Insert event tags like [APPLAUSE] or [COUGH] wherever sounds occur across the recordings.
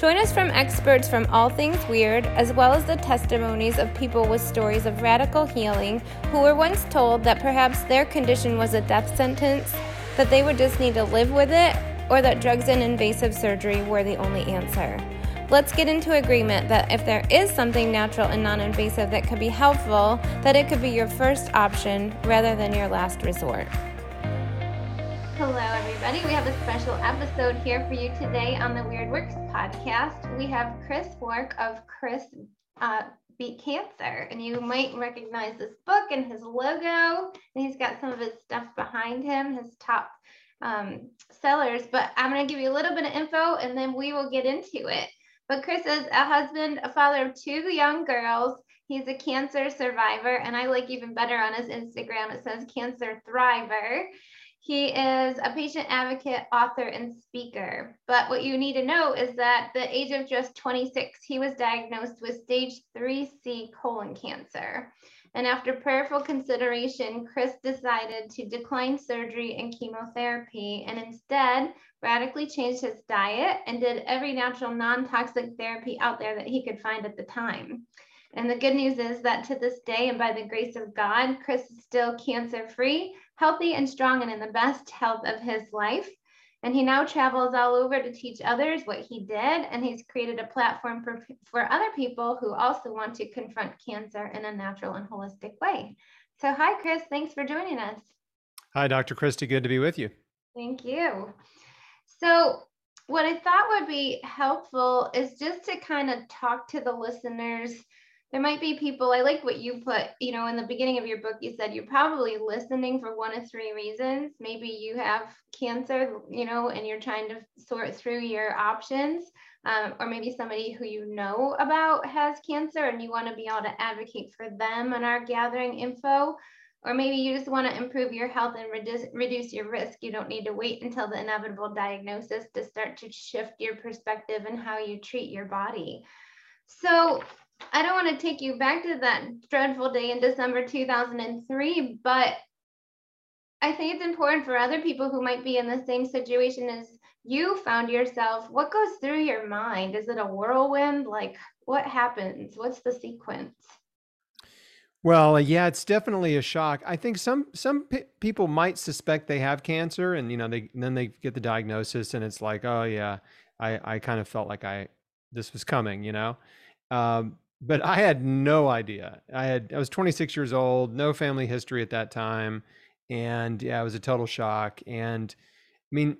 Join us from experts from all things weird, as well as the testimonies of people with stories of radical healing who were once told that perhaps their condition was a death sentence, that they would just need to live with it, or that drugs and invasive surgery were the only answer. Let's get into agreement that if there is something natural and non invasive that could be helpful, that it could be your first option rather than your last resort. Hello, everybody. We have a special episode here for you today on the Weird Works podcast. We have Chris Wark of Chris uh, Beat Cancer, and you might recognize this book and his logo. And he's got some of his stuff behind him, his top um, sellers. But I'm going to give you a little bit of info, and then we will get into it. But Chris is a husband, a father of two young girls. He's a cancer survivor, and I like even better on his Instagram. It says Cancer Thriver. He is a patient advocate, author, and speaker. But what you need to know is that the age of just 26, he was diagnosed with stage 3C colon cancer. And after prayerful consideration, Chris decided to decline surgery and chemotherapy and instead radically changed his diet and did every natural non toxic therapy out there that he could find at the time. And the good news is that to this day, and by the grace of God, Chris is still cancer free, healthy, and strong, and in the best health of his life. And he now travels all over to teach others what he did. And he's created a platform for, for other people who also want to confront cancer in a natural and holistic way. So, hi, Chris. Thanks for joining us. Hi, Dr. Kristy. Good to be with you. Thank you. So, what I thought would be helpful is just to kind of talk to the listeners there might be people i like what you put you know in the beginning of your book you said you're probably listening for one of three reasons maybe you have cancer you know and you're trying to sort through your options um, or maybe somebody who you know about has cancer and you want to be able to advocate for them and are gathering info or maybe you just want to improve your health and reduce, reduce your risk. You don't need to wait until the inevitable diagnosis to start to shift your perspective and how you treat your body. So, I don't want to take you back to that dreadful day in December 2003, but I think it's important for other people who might be in the same situation as you found yourself. What goes through your mind? Is it a whirlwind? Like, what happens? What's the sequence? Well, yeah, it's definitely a shock. I think some some p- people might suspect they have cancer, and you know, they then they get the diagnosis, and it's like, oh yeah, I I kind of felt like I this was coming, you know. Um, but I had no idea. I had I was 26 years old, no family history at that time, and yeah, it was a total shock. And I mean,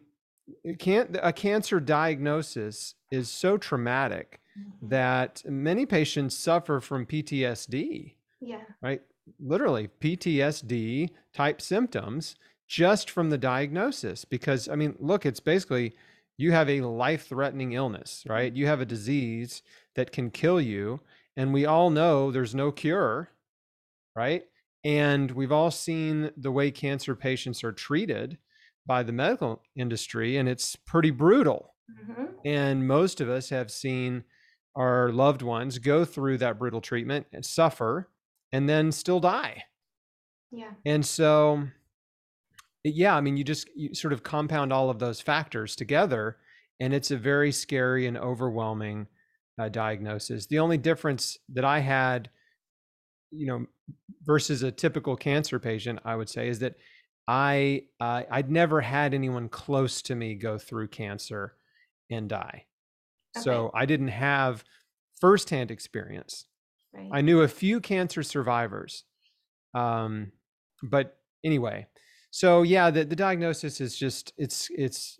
can't a cancer diagnosis is so traumatic mm-hmm. that many patients suffer from PTSD. Yeah. Right. Literally PTSD type symptoms just from the diagnosis. Because I mean, look, it's basically you have a life threatening illness, right? You have a disease that can kill you and we all know there's no cure, right? And we've all seen the way cancer patients are treated by the medical industry, and it's pretty brutal. Mm-hmm. And most of us have seen our loved ones go through that brutal treatment and suffer and then still die. Yeah. And so, yeah, I mean, you just you sort of compound all of those factors together, and it's a very scary and overwhelming uh, diagnosis. The only difference that I had, you know, versus a typical cancer patient, I would say, is that I uh, I'd never had anyone close to me go through cancer and die. Okay. So I didn't have firsthand experience. Right. I knew a few cancer survivors. Um, but anyway, so yeah, the, the diagnosis is just it's it's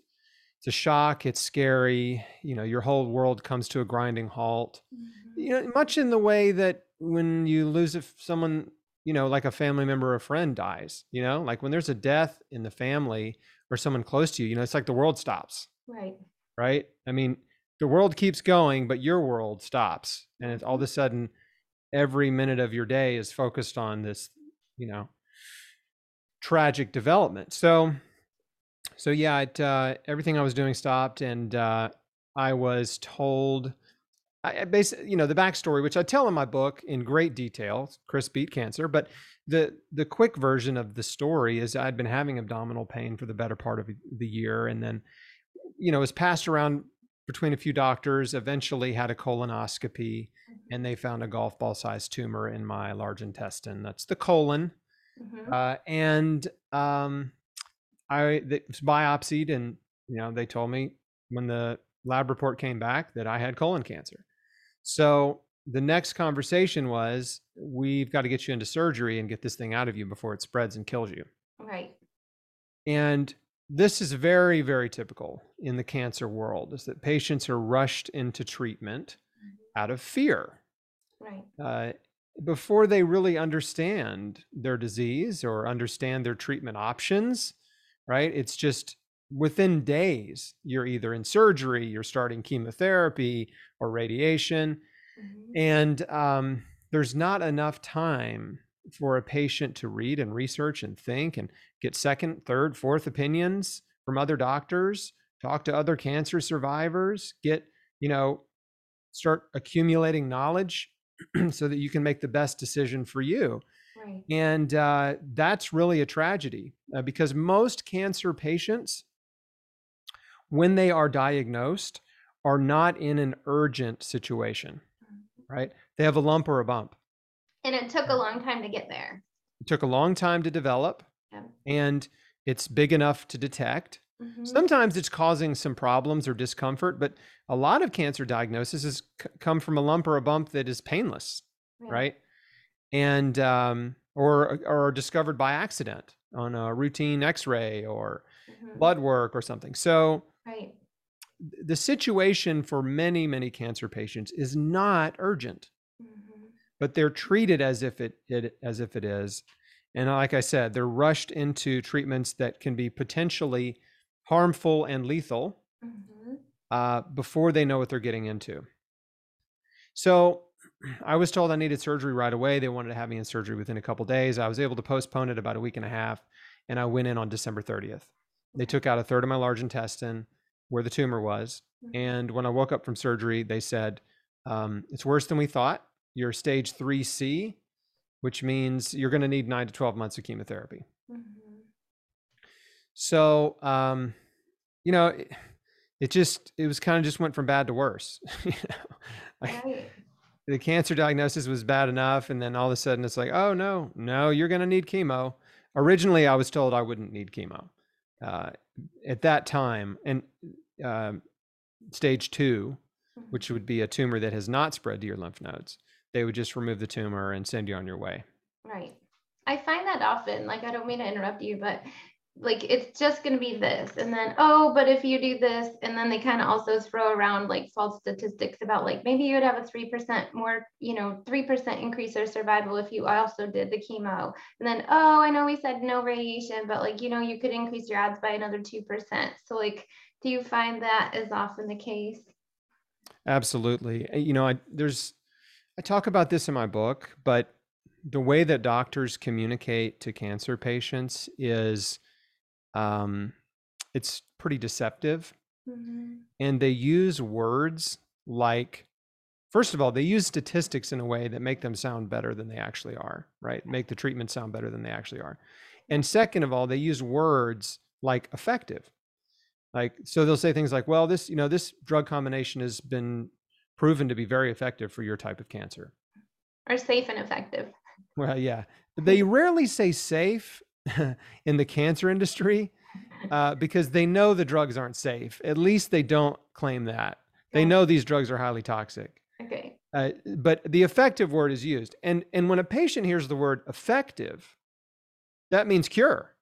it's a shock it's scary you know your whole world comes to a grinding halt mm-hmm. you know much in the way that when you lose if someone you know like a family member or a friend dies you know like when there's a death in the family or someone close to you you know it's like the world stops right right i mean the world keeps going but your world stops and it's all of a sudden every minute of your day is focused on this you know tragic development. So, so yeah, it, uh, everything I was doing stopped, and uh, I was told, I, basically, you know, the backstory, which I tell in my book in great detail. Chris beat cancer, but the the quick version of the story is I'd been having abdominal pain for the better part of the year, and then, you know, was passed around between a few doctors. Eventually, had a colonoscopy, Mm-hmm. and they found a golf ball sized tumor in my large intestine. That's the colon. Mhm. Uh, and um, I it was biopsied, and you know they told me when the lab report came back that I had colon cancer. So the next conversation was, we've got to get you into surgery and get this thing out of you before it spreads and kills you. Right. And this is very, very typical in the cancer world: is that patients are rushed into treatment out of fear Right. uh, before they really understand their disease or understand their treatment options, right? It's just within days, you're either in surgery, you're starting chemotherapy or radiation, Mhm. and um, there's not enough time for a patient to read and research and think and get second, third, fourth opinions from other doctors, talk to other cancer survivors, get, you know, start accumulating knowledge [CLEARS THROAT] so that you can make the best decision for you. Right. And uh, that's really a tragedy uh, because most cancer patients, when they are diagnosed, are not in an urgent situation, Mhm. right? They have a lump or a bump. And it took a long time to get there. It took a long time to develop Yeah. and it's big enough to detect. Mhm. Sometimes it's causing some problems or discomfort, but a lot of cancer diagnoses c- come from a lump or a bump that is painless. Yeah. right? And um, or or discovered by accident on a routine X-ray or Mhm. blood work or something. So Right. the situation for many many cancer patients is not urgent, Mhm. but they're treated as if it, it as if it is. And like I said, they're rushed into treatments that can be potentially harmful and lethal Mhm. uh, before they know what they're getting into. So I was told I needed surgery right away. They wanted to have me in surgery within a couple days. I was able to postpone it about a week and a half, and I went in on December 30th. They took out a third of my large intestine where the tumor was. Mhm. And when I woke up from surgery, they said, um, It's worse than we thought. You're stage 3C, which means you're going to need nine to 12 months of chemotherapy. Mhm. So, um, you know, it, it just, it was kind of just went from bad to worse. [LAUGHS] you know? Right. The cancer diagnosis was bad enough and then all of a sudden it's like oh no no you're going to need chemo originally i was told i wouldn't need chemo uh, at that time and um, stage two which Mhm. would be a tumor that has not spread to your lymph nodes they would just remove the tumor and send you on your way Right. I find that often, like, I don't mean to interrupt you, but like, it's just going to be this. And then, oh, but if you do this, and then they kind of also throw around like false statistics about like maybe you would have a 3% more, you know, 3% increase or survival if you also did the chemo. And then, oh, I know we said no radiation, but like, you know, you could increase your odds by another 2%. So, like, do you find that is often the case? absolutely Uh, you know i there's i talk about this in my book but the way that doctors communicate to cancer patients is um, it's pretty deceptive. Mhm. and they use words like first of all they use statistics in a way that make them sound better than they actually are right? Make the treatment sound better than they actually are. And second of all they use words like effective. Like so they'll say things like well this you know this drug combination has been proven to be very effective for your type of cancer. Or safe and effective. well yeah. [LAUGHS] They rarely say safe [LAUGHS] in the cancer industry uh, because they know the drugs aren't safe. At least they don't claim that. They know these drugs are highly toxic. Okay. Uh, but the effective word is used. And, and when a patient hears the word effective, that means cure,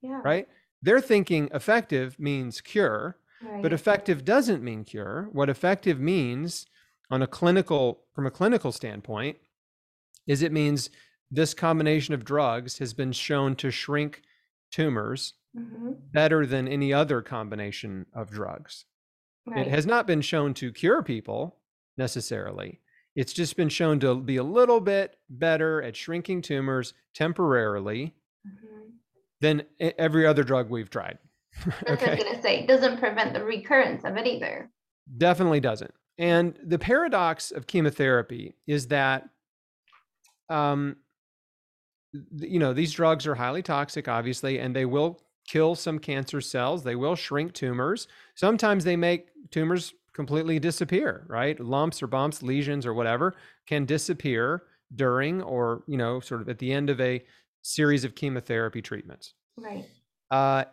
Yeah. right? They're thinking effective means cure, Right. but effective doesn't mean cure. What effective means on a clinical, from a clinical standpoint, is it means this combination of drugs has been shown to shrink tumors Mhm. better than any other combination of drugs. Right. It has not been shown to cure people necessarily. It's just been shown to be a little bit better at shrinking tumors temporarily Mhm. than every other drug we've tried. [LAUGHS] That's okay. what I was going to say. It doesn't prevent the recurrence of it either. Definitely doesn't. And the paradox of chemotherapy is that, um, you know, these drugs are highly toxic, obviously, and they will kill some cancer cells. They will shrink tumors. Sometimes they make tumors completely disappear, right? Lumps or bumps, lesions or whatever can disappear during or, you know, sort of at the end of a series of chemotherapy treatments. Right. Uh,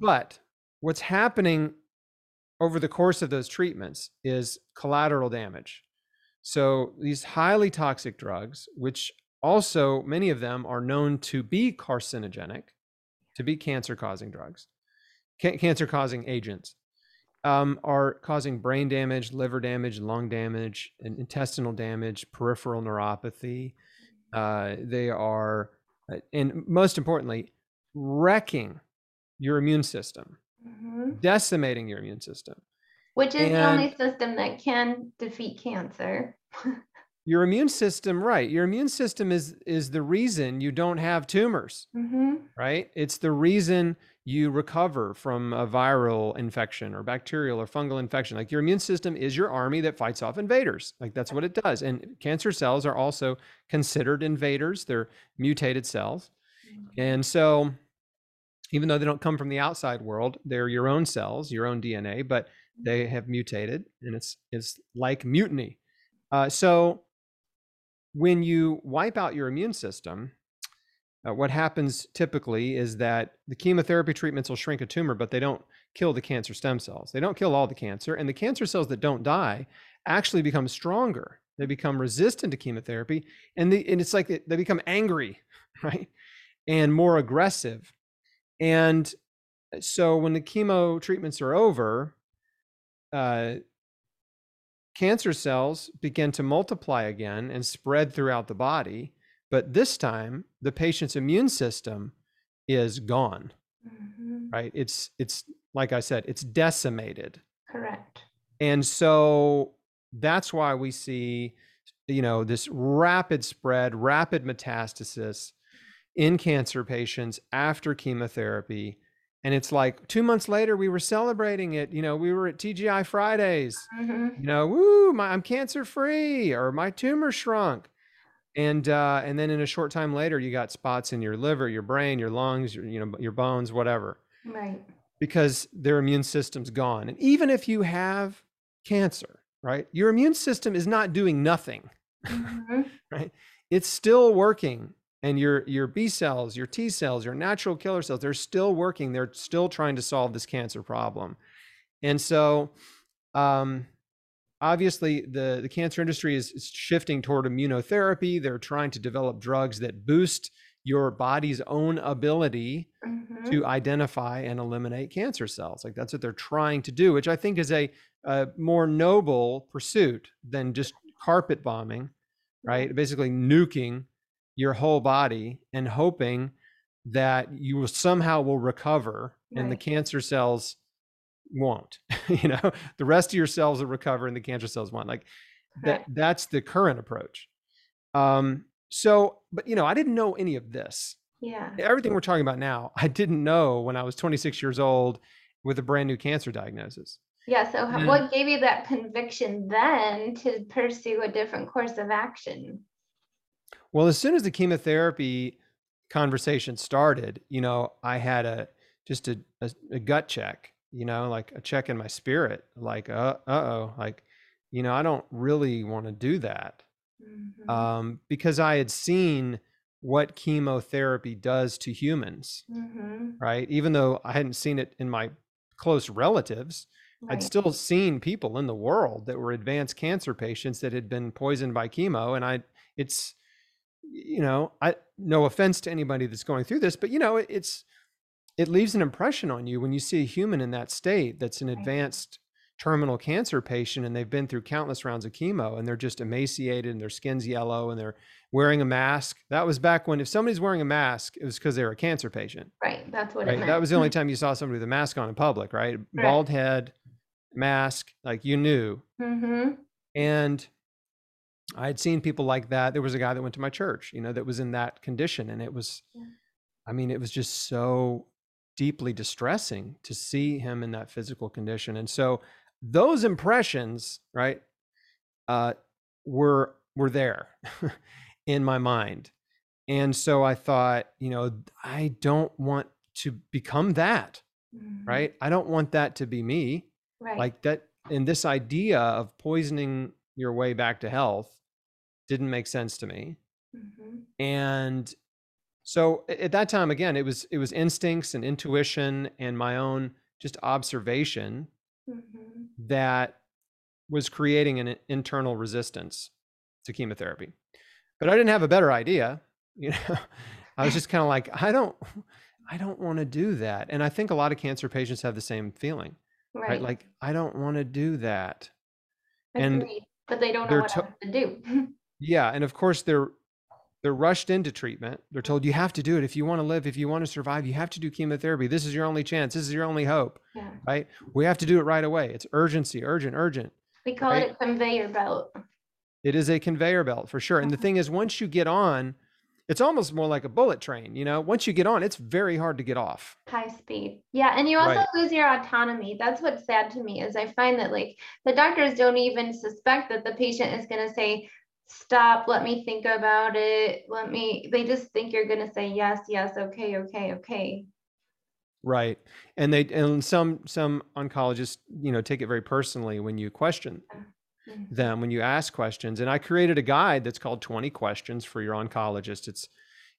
but what's happening over the course of those treatments is collateral damage. So these highly toxic drugs, which also many of them are known to be carcinogenic, to be cancer causing drugs, ca- cancer causing agents, um, are causing brain damage, liver damage, lung damage, and intestinal damage, peripheral neuropathy. Uh, they are, uh, and most importantly, wrecking your immune system, mm-hmm. decimating your immune system. Which is and the only system that can defeat cancer. [LAUGHS] your immune system, right? Your immune system is is the reason you don't have tumors, mm-hmm. right? It's the reason you recover from a viral infection or bacterial or fungal infection. Like your immune system is your army that fights off invaders. Like that's what it does. And cancer cells are also considered invaders. They're mutated cells. Mm-hmm. And so even though they don't come from the outside world, they're your own cells, your own DNA, but they have mutated and it's it's like mutiny. Uh, so when you wipe out your immune system, uh, what happens typically is that the chemotherapy treatments will shrink a tumor, but they don't kill the cancer stem cells. They don't kill all the cancer, and the cancer cells that don't die actually become stronger. They become resistant to chemotherapy, and, the, and it's like they, they become angry, [LAUGHS] right, and more aggressive. And uh, so when the chemo treatments are over, uh, cancer cells begin to multiply again and spread throughout the body. But this time, the patient's immune system is gone. Mm-hmm. Right? It's it's like I said, it's decimated. Correct. And so that's why we see, you know, this rapid spread, rapid metastasis in cancer patients after chemotherapy. And it's like two months later, we were celebrating it. You know, we were at TGI Fridays. Mm-hmm. You know, woo, my, I'm cancer free, or my tumor shrunk. And uh, and then in a short time later, you got spots in your liver, your brain, your lungs, your, you know, your bones, whatever. Right. Because their immune system's gone. And even if you have cancer, right, your immune system is not doing nothing. Mm-hmm. [LAUGHS] right. It's still working and your your B cells, your T cells, your natural killer cells, they're still working. They're still trying to solve this cancer problem. And so um, obviously the, the cancer industry is, is shifting toward immunotherapy. They're trying to develop drugs that boost your body's own ability mm-hmm. to identify and eliminate cancer cells. Like that's what they're trying to do, which I think is a, a more noble pursuit than just carpet bombing, right? Basically nuking your whole body and hoping that you will somehow will recover right. and the cancer cells won't [LAUGHS] you know? The rest of your cells will recover and the cancer cells won't like that that's the current approach. Um so but you know i didn't know any of this. Yeah. Everything we're talking about now i didn't know when i was 26 years old with a brand new cancer diagnosis. Yeah so what gave you that conviction then to pursue a different course of action well, as soon as the chemotherapy conversation started, you know, I had a just a, a, a gut check, you know, like a check in my spirit, like, uh oh, like, you know, I don't really want to do that. Mm-hmm. Um, because I had seen what chemotherapy does to humans, mm-hmm. right? Even though I hadn't seen it in my close relatives, right. I'd still seen people in the world that were advanced cancer patients that had been poisoned by chemo. And I, it's, you know, I no offense to anybody that's going through this, but you know, it's it leaves an impression on you when you see a human in that state that's an advanced terminal cancer patient and they've been through countless rounds of chemo and they're just emaciated and their skin's yellow and they're wearing a mask. That was back when if somebody's wearing a mask, it was because they were a cancer patient. Right. That's what right? That was the only time you saw somebody with a mask on in public, right? [LAUGHS] right. Bald head, mask, like you knew. Mm-hmm. And I had seen people like that. There was a guy that went to my church, you know, that was in that condition, and it was, yeah. I mean, it was just so deeply distressing to see him in that physical condition. And so those impressions, right, uh, were were there [LAUGHS] in my mind. And so I thought, you know, I don't want to become that, Mhm. right? I don't want that to be me. Right. Like that and this idea of poisoning your way back to health didn't make sense to me. Mhm. And so at that time again, it was it was instincts and intuition and my own just observation Mhm. that was creating an internal resistance to chemotherapy. But I didn't have a better idea, [LAUGHS] you know. I was just kind of [LAUGHS] like, I don't [LAUGHS] I don't want to do that. And I think a lot of cancer patients have the same feeling, right? Right. Like I don't want to do that. and Agreed. But they don't know what to- to do. [LAUGHS] Yeah, and of course they're they're rushed into treatment. They're told you have to do it if you want to live, if you want to survive, you have to do chemotherapy. This is your only chance. This is your only hope, yeah. right? We have to do it right away. It's urgency, urgent, urgent. We call Right. it a conveyor belt. It is a conveyor belt for sure. And the Mhm. thing is, once you get on, it's almost more like a bullet train. You know, once you get on, it's very hard to get off. high speed yeah and you also Right. lose your autonomy that's what's sad to me is i find that like the doctors don't even suspect that the patient is going to say stop let me think about it let me they just think you're going to say yes yes okay okay okay Right. And they and some some oncologists, you know, take it very personally when you question Mhm. them, when you ask questions. And I created a guide that's called 20 questions for your oncologist. It's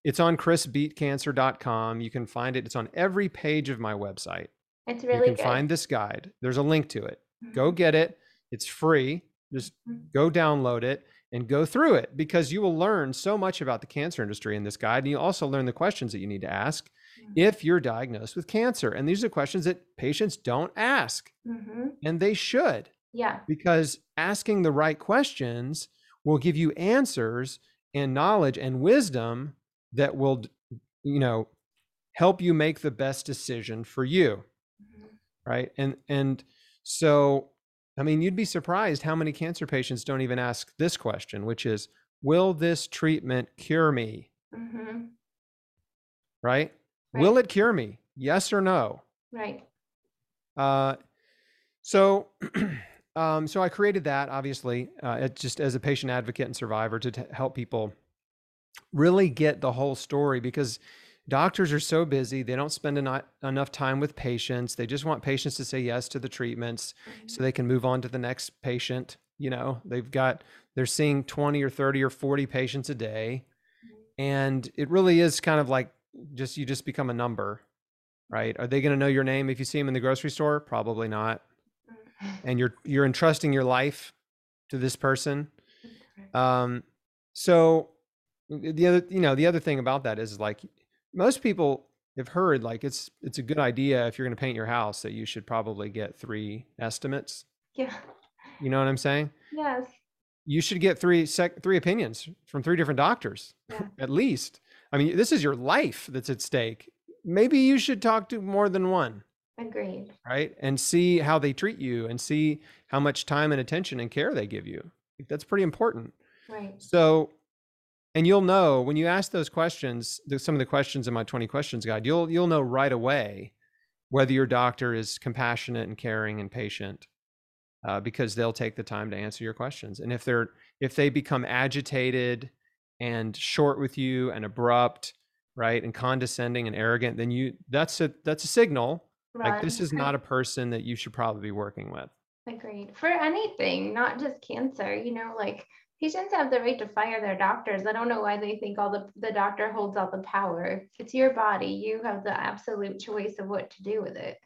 it's on chrisbeatcancer.com. You can find it. It's on every page of my website. it's really You can good find this guide. There's a link to it. Go Mhm. get it. It's free. Just Mhm. go download it and go through it because you will learn so much about the cancer industry in this guide. And you also learn the questions that you need to ask Mhm. if you're diagnosed with cancer. And these are questions that patients don't ask, Mhm. and they should yeah. because asking the right questions will give you answers and knowledge and wisdom that will you know help you make the best decision for you Mhm. right? And and so i mean you'd be surprised how many cancer patients don't even ask this question which is will this treatment cure me? Mhm. right, Right. will it cure me? Yes or no? Right. Uh, so, [CLEARS THROAT] um, so I created that obviously, uh, just as a patient advocate and survivor to t- help people really get the whole story because doctors are so busy. They don't spend eno- enough time with patients. They just want patients to say yes to the treatments so they can move on to the next patient. You know, they've got, they're seeing 20 or 30 or 40 patients a day. And it really is kind of like just, you just become a number right? Are they going to know your name if you see them in the grocery store? Probably not. And you're you're entrusting your life to this person. Um, so the other, you know, the other thing about that is like most people have heard like it's it's a good idea if you're going to paint your house that you should probably get three estimates. yeah You know what I'm saying? yes You should get three sec- three opinions from three different doctors Yeah. at least. I mean, this is your life that's at stake. Maybe you should talk to more than one. Agreed right? And see how they treat you and see how much time and attention and care they give you. That's pretty important. right So, and you'll know when you ask those questions, some of the questions in my 20 questions guide, you'll you'll know right away whether your doctor is compassionate and caring and patient uh, because they'll take the time to answer your questions. And if they're if they become agitated and short with you and abrupt, right, and condescending and arrogant, then you that's a that's a signal like this Run. is not [LAUGHS] a person that you should probably be working with. Agreed. For anything, not just cancer, you know, like patients have the right to fire their doctors. I don't know why they think all the the doctor holds all the power. It's your body. You have the absolute choice of what to do with it.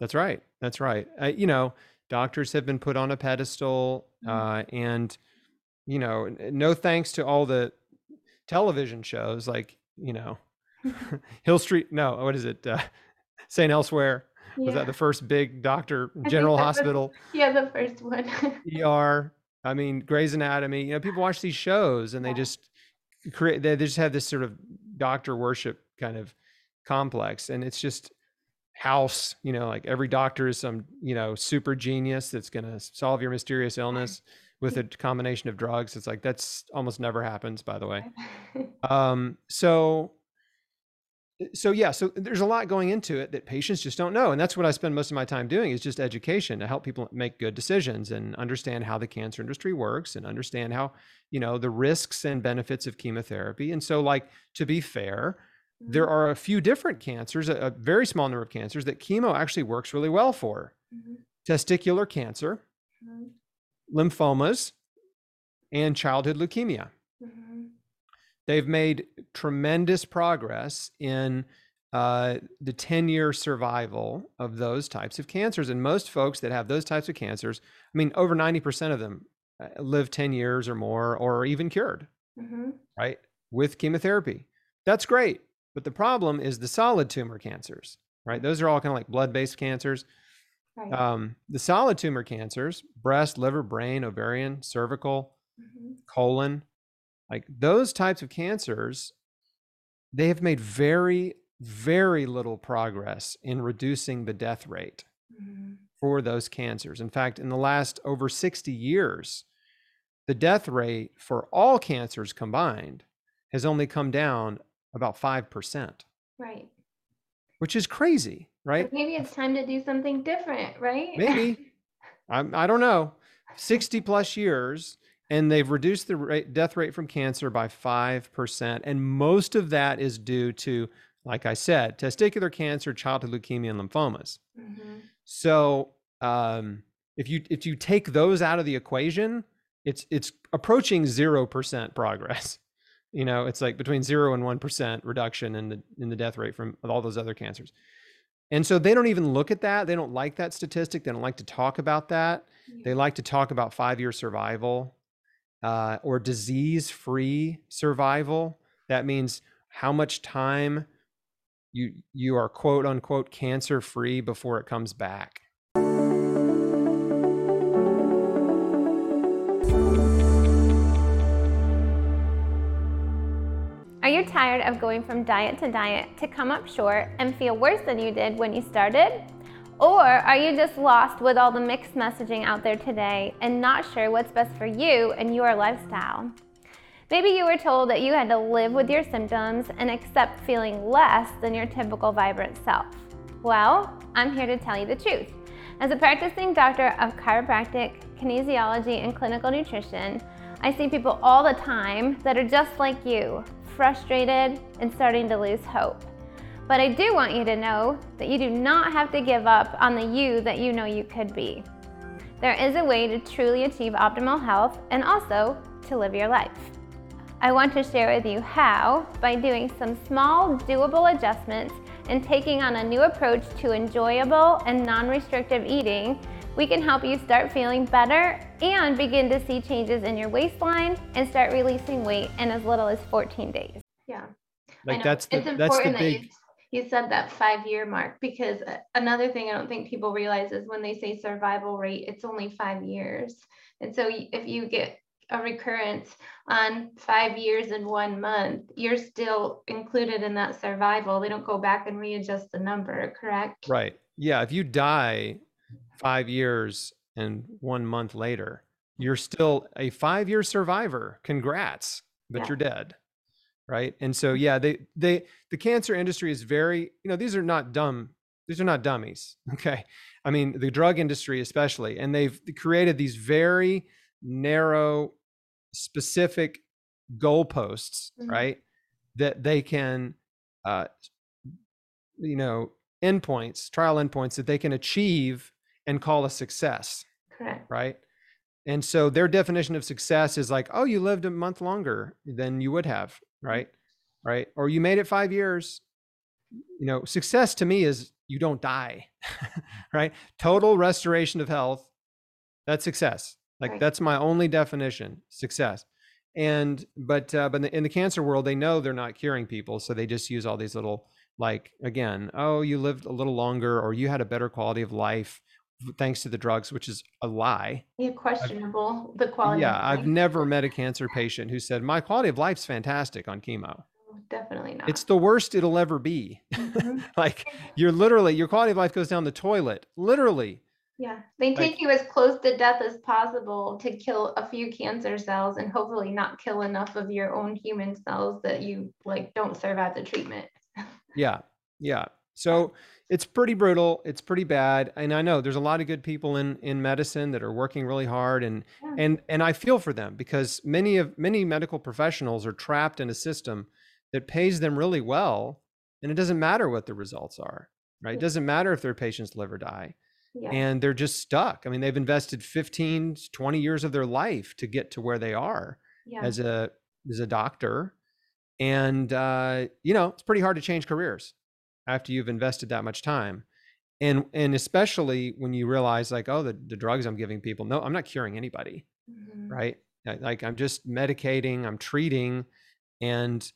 That's right. That's right. Uh, you know, doctors have been put on a pedestal, Mhm. uh, and you know, no thanks to all the television shows like you know, [LAUGHS] [LAUGHS] Hill Street. No, what is it? Uh, St. Elsewhere was that the first big doctor general was- hospital? Yeah, the first one. ER. I mean, Grey's Anatomy. You know, people watch these shows and they Yeah. just create. They, they just have this sort of doctor worship kind of complex, and it's just house. You know, like every doctor is some you know super genius that's going to solve your mysterious illness with a [LAUGHS] combination of drugs. It's like that's almost never happens, by the way. [LAUGHS] Um, so so yeah, so there's a lot going into it that patients just don't know, and that's what I spend most of my time doing is just education to help people make good decisions and understand how the cancer industry works and understand how you know the risks and benefits of chemotherapy. And so, like to be fair, there are a few different cancers, a, a very small number of cancers that chemo actually works really well for: Mhm. testicular cancer, Mhm. lymphomas, and childhood leukemia. They've made tremendous progress in uh, the 10 year survival of those types of cancers. And most folks that have those types of cancers, I mean, over 90% of them uh, live 10 years or more or even cured, Mhm. right? With chemotherapy. That's great. But the problem is the solid tumor cancers, right? Those are all kind of like blood based cancers. Right. Um, the solid tumor cancers, breast, liver, brain, ovarian, cervical, Mhm. colon, like those types of cancers, they have made very, very little progress in reducing the death rate Mhm. for those cancers. In fact, in the last over 60 years, the death rate for all cancers combined has only come down about 5%, Right. which is crazy, right? But maybe it's time to do something different, right? Maybe. [LAUGHS] I'm, I don't know. 60 plus years, and they've reduced the rate, death rate from cancer by 5%. And most of that is due to, like I said, testicular cancer, childhood leukemia, and lymphomas. Mhm. So um, if you if you take those out of the equation, it's it's approaching zero percent progress. [LAUGHS] You know, it's like between zero and one percent reduction in the in the death rate from all those other cancers. And so they don't even look at that. They don't like that statistic. They don't like to talk about that. They like to talk about five year survival uh, or disease free survival. That means how much time you you are quote unquote cancer free before it comes back. Are you tired of going from diet to diet to come up short and feel worse than you did when you started? Or are you just lost with all the mixed messaging out there today and not sure what's best for you and your lifestyle? Maybe you were told that you had to live with your symptoms and accept feeling less than your typical vibrant self. Well, I'm here to tell you the truth. As a practicing doctor of chiropractic, kinesiology, and clinical nutrition, I see people all the time that are just like you, frustrated and starting to lose hope. But I do want you to know that you do not have to give up on the you that you know you could be. There is a way to truly achieve optimal health and also to live your life. I want to share with you how, by doing some small, doable adjustments and taking on a new approach to enjoyable and non restrictive eating, we can help you start feeling better and begin to see changes in your waistline and start releasing weight in as little as 14 days. Yeah. Like that's the that's the important that big you, said that five year mark because uh, another thing I don't think people realize is when they say survival rate, it's only five years. And so if you get a recurrence on five years and one month, you're still included in that survival. They don't go back and readjust the number, correct? right. Yeah, if you die 5 years and 1 month later, you're still a 5-year survivor. Congrats, but Yeah. you're dead. Right? And so yeah, they they the cancer industry is very, you know, these are not dumb these are not dummies, [LAUGHS] okay? I mean, the drug industry especially, and they've created these very narrow specific goalposts, Mhm. right? That they can, uh, you know, endpoints, trial endpoints that they can achieve and call a success, Correct. right? And so their definition of success is like, oh, you lived a month longer than you would have, right? Right? Or you made it five years. You know, success to me is you don't die, [LAUGHS] right? Total restoration of health. That's success. Like that's my only definition, success. And but uh, but in the, in the cancer world, they know they're not curing people, so they just use all these little like again, oh, you lived a little longer, or you had a better quality of life thanks to the drugs, which is a lie. Yeah, questionable the quality. yeah, I've never met a cancer patient who said my quality of life's fantastic on chemo. Definitely not. It's the worst it'll ever be. Mhm. [LAUGHS] like you're literally your quality of life goes down the toilet, literally. Yeah, they Like- take you as close to death as possible to kill a few cancer cells and hopefully not kill enough of your own human cells that you like don't serve as a treatment. Yeah. Yeah. [LAUGHS] So it's pretty brutal. It's pretty bad. And I know there's a lot of good people in in medicine that are working really hard and Yeah. and and I feel for them because many of many medical professionals are trapped in a system that pays them really well and it doesn't matter what the results are. Right? It doesn't matter if their patients live or die. Yeah. And they're just stuck. I mean, they've invested 15, 20 years of their life to get to where they are Yeah. as a as a doctor and uh, you know it's pretty hard to change careers after you've invested that much time. And and especially when you realize like oh the, the drugs i'm giving people no i'm not curing anybody Mhm. right? Like- like i'm just medicating i'm treating and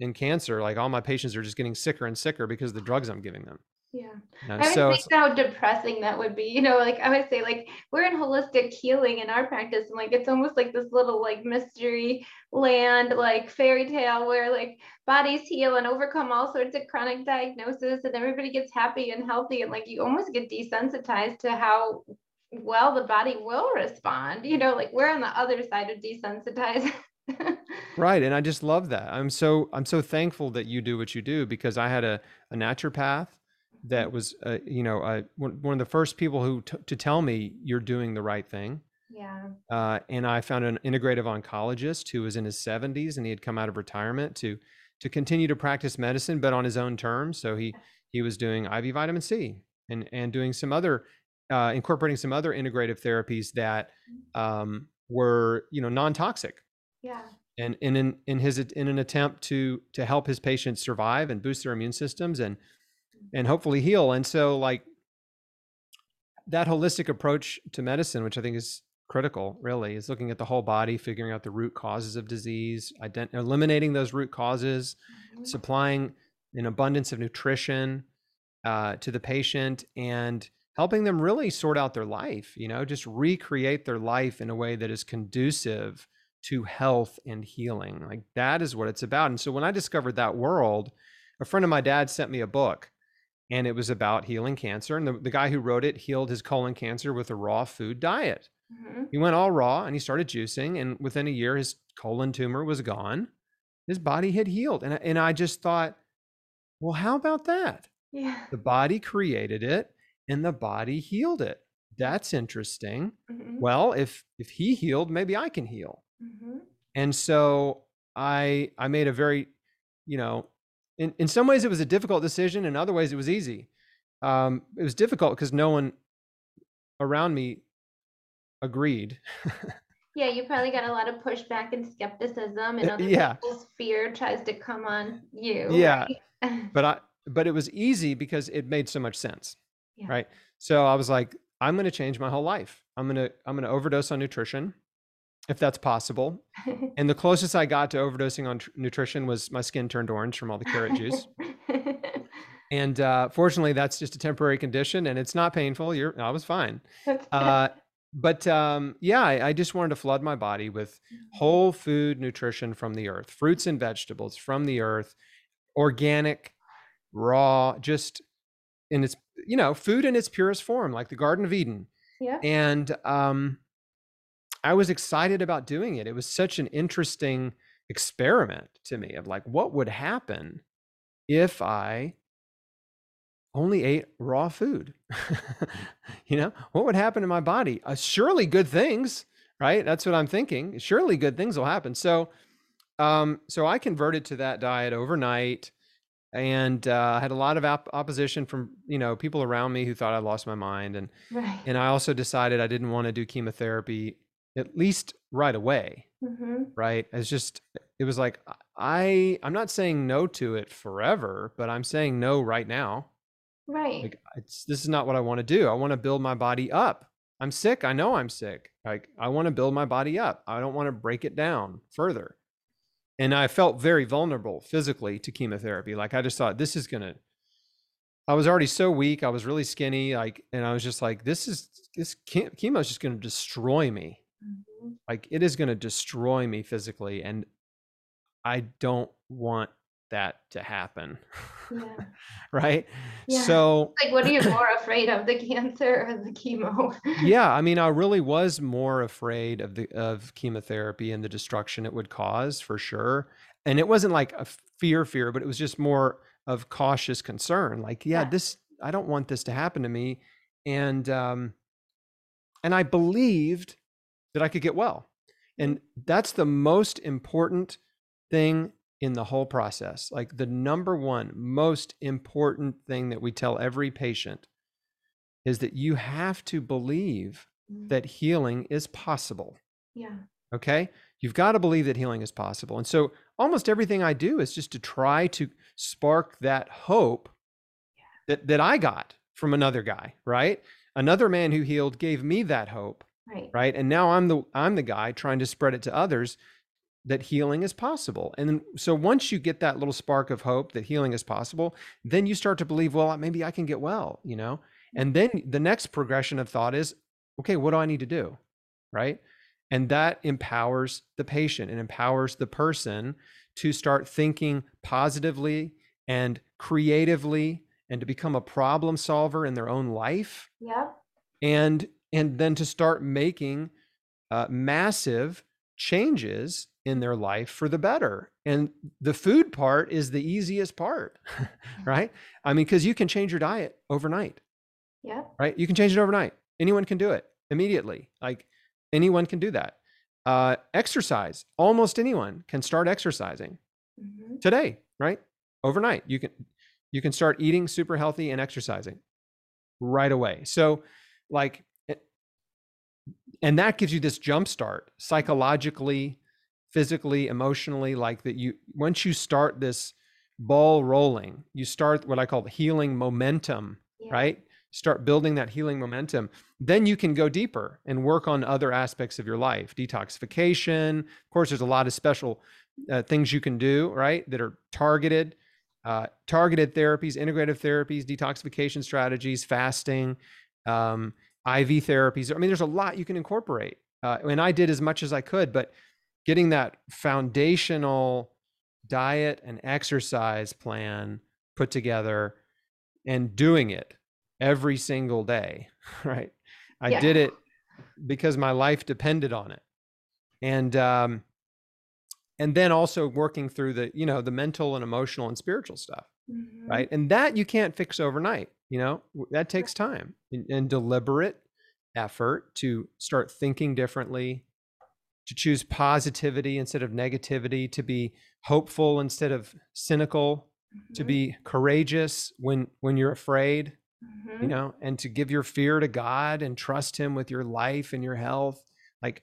in cancer like all my patients are just getting sicker and sicker because of the drugs i'm giving them Yeah. know? I would so think how depressing that would be. You know, like I would say, like we're in holistic healing in our practice, and like it's almost like this little like mystery land, like fairy tale where like bodies heal and overcome all sorts of chronic diagnosis and everybody gets happy and healthy, and like you almost get desensitized to how well the body will respond. You know, like we're on the other side of desensitized. [LAUGHS] right and i just love that i'm so i'm so thankful that you do what you do because i had a, a naturopath that was uh, you know uh, one, one of the first people who t- to tell me you're doing the right thing yeah. uh, and i found an integrative oncologist who was in his 70s and he had come out of retirement to to continue to practice medicine but on his own terms so he he was doing iv vitamin c and and doing some other uh, incorporating some other integrative therapies that um, were you know non-toxic Yeah. and in in, in his in an attempt to to help his patients survive and boost their immune systems and and hopefully heal and so like that holistic approach to medicine which i think is critical really is looking at the whole body figuring out the root causes of disease ident- eliminating those root causes Mhm. supplying an abundance of nutrition uh, to the patient and helping them really sort out their life you know just recreate their life in a way that is conducive to health and healing like that is what it's about and so when i discovered that world a friend of my dad sent me a book and it was about healing cancer and the, the guy who wrote it healed his colon cancer with a raw food diet Mhm. he went all raw and he started juicing and within a year his colon tumor was gone his body had healed and, I- and i just thought well how about that Yeah. the body created it and the body healed it that's interesting Mhm. well if if he healed maybe i can heal Mhm. and so i i made a very you know in, in some ways it was a difficult decision in other ways it was easy um it was difficult because no one around me agreed Yeah, you probably got a lot of pushback and skepticism, and Uh, other yeah. people's fear tries to come on you. Yeah. right? [LAUGHS] but i but it was easy because it made so much sense Yeah. right so i was like i'm going to change my whole life i'm going to i'm going to overdose on nutrition if that's possible. [LAUGHS] And the closest i got to overdosing on tr- nutrition was my skin turned orange from all the carrot juice. [LAUGHS] And uh, fortunately that's just a temporary condition and it's not painful. You're i was fine. Uh, but um, yeah I, I just wanted to flood my body with whole food nutrition from the earth fruits and vegetables from the earth organic raw just in its you know food in its purest form like the garden of eden. Yeah. and um, i was excited about doing it. It was such an interesting experiment to me of like what would happen if i only ate raw food? [LAUGHS] You know what would happen to my body? Uh, surely good things right? That's what i'm thinking. Surely good things will happen. So um so i converted to that diet overnight and uh, I had a lot of op- opposition from you know people around me who thought I lost my mind, and Right. and I also decided I didn't want to do chemotherapy at least right away. hmm Right? It's just it was like I I'm not saying no to it forever, but I'm saying no right now. Right. Like it's this is not what I want to do. I want to build my body up. I'm sick. I know I'm sick. Like I want to build my body up. I don't want to break it down further. And I felt very vulnerable physically to chemotherapy. Like I just thought this is gonna. I was already so weak. I was really skinny. Like, and I was just like, this is this che- chemo is just gonna destroy me. Mhm. Like it is gonna destroy me physically, and I don't want that to happen. Yeah. [LAUGHS] right. Yeah. So Like, what are you [CLEARS THROAT] more afraid of, the cancer or the chemo? [LAUGHS] yeah i mean i really was more afraid of the of chemotherapy and the destruction it would cause for sure and it wasn't like a fear fear but it was just more of cautious concern like yeah, Yeah. this i don't want this to happen to me and um and i believed that i could get well and that's the most important thing in the whole process like the number one most important thing that we tell every patient is that you have to believe Mhm. that healing is possible Yeah. Okay. You've got to believe that healing is possible. And so almost everything I do is just to try to spark that hope that, that I got from another guy, right? Another man who healed gave me that hope, Right. right? And now I'm the I'm the guy trying to spread it to others that healing is possible. And then, so once you get that little spark of hope that healing is possible, then you start to believe, well, maybe I can get well, you know? Mm-hmm. And then the next progression of thought is, okay, what do I need to do? Right? And that empowers the patient and empowers the person to start thinking positively and creatively and to become a problem solver in their own life Yeah. and and then to start making uh, massive changes in their life for the better and the food part is the easiest part [LAUGHS] right? I mean because you can change your diet overnight. Yeah. right? You can change it overnight. Anyone can do it immediately like anyone can do that. Uh, exercise almost anyone can start exercising Mhm. today right? Overnight you can you can start eating super healthy and exercising right away. So like and that gives you this jump start psychologically physically emotionally like that you once you start this ball rolling you start what i call the healing momentum Yeah. right start building that healing momentum then you can go deeper and work on other aspects of your life detoxification of course there's a lot of special uh, things you can do right that are targeted uh, targeted therapies integrative therapies detoxification strategies fasting um, iv therapies i mean there's a lot you can incorporate uh, and i did as much as i could but getting that foundational diet and exercise plan put together and doing it every single day [LAUGHS] right i Yeah. did it because my life depended on it and um and then also working through the you know the mental and emotional and spiritual stuff Mhm. right and that you can't fix overnight you know that takes time and, and deliberate effort to start thinking differently to choose positivity instead of negativity to be hopeful instead of cynical to Mhm. be courageous when when you're afraid Mhm. you know and to give your fear to god and trust him with your life and your health like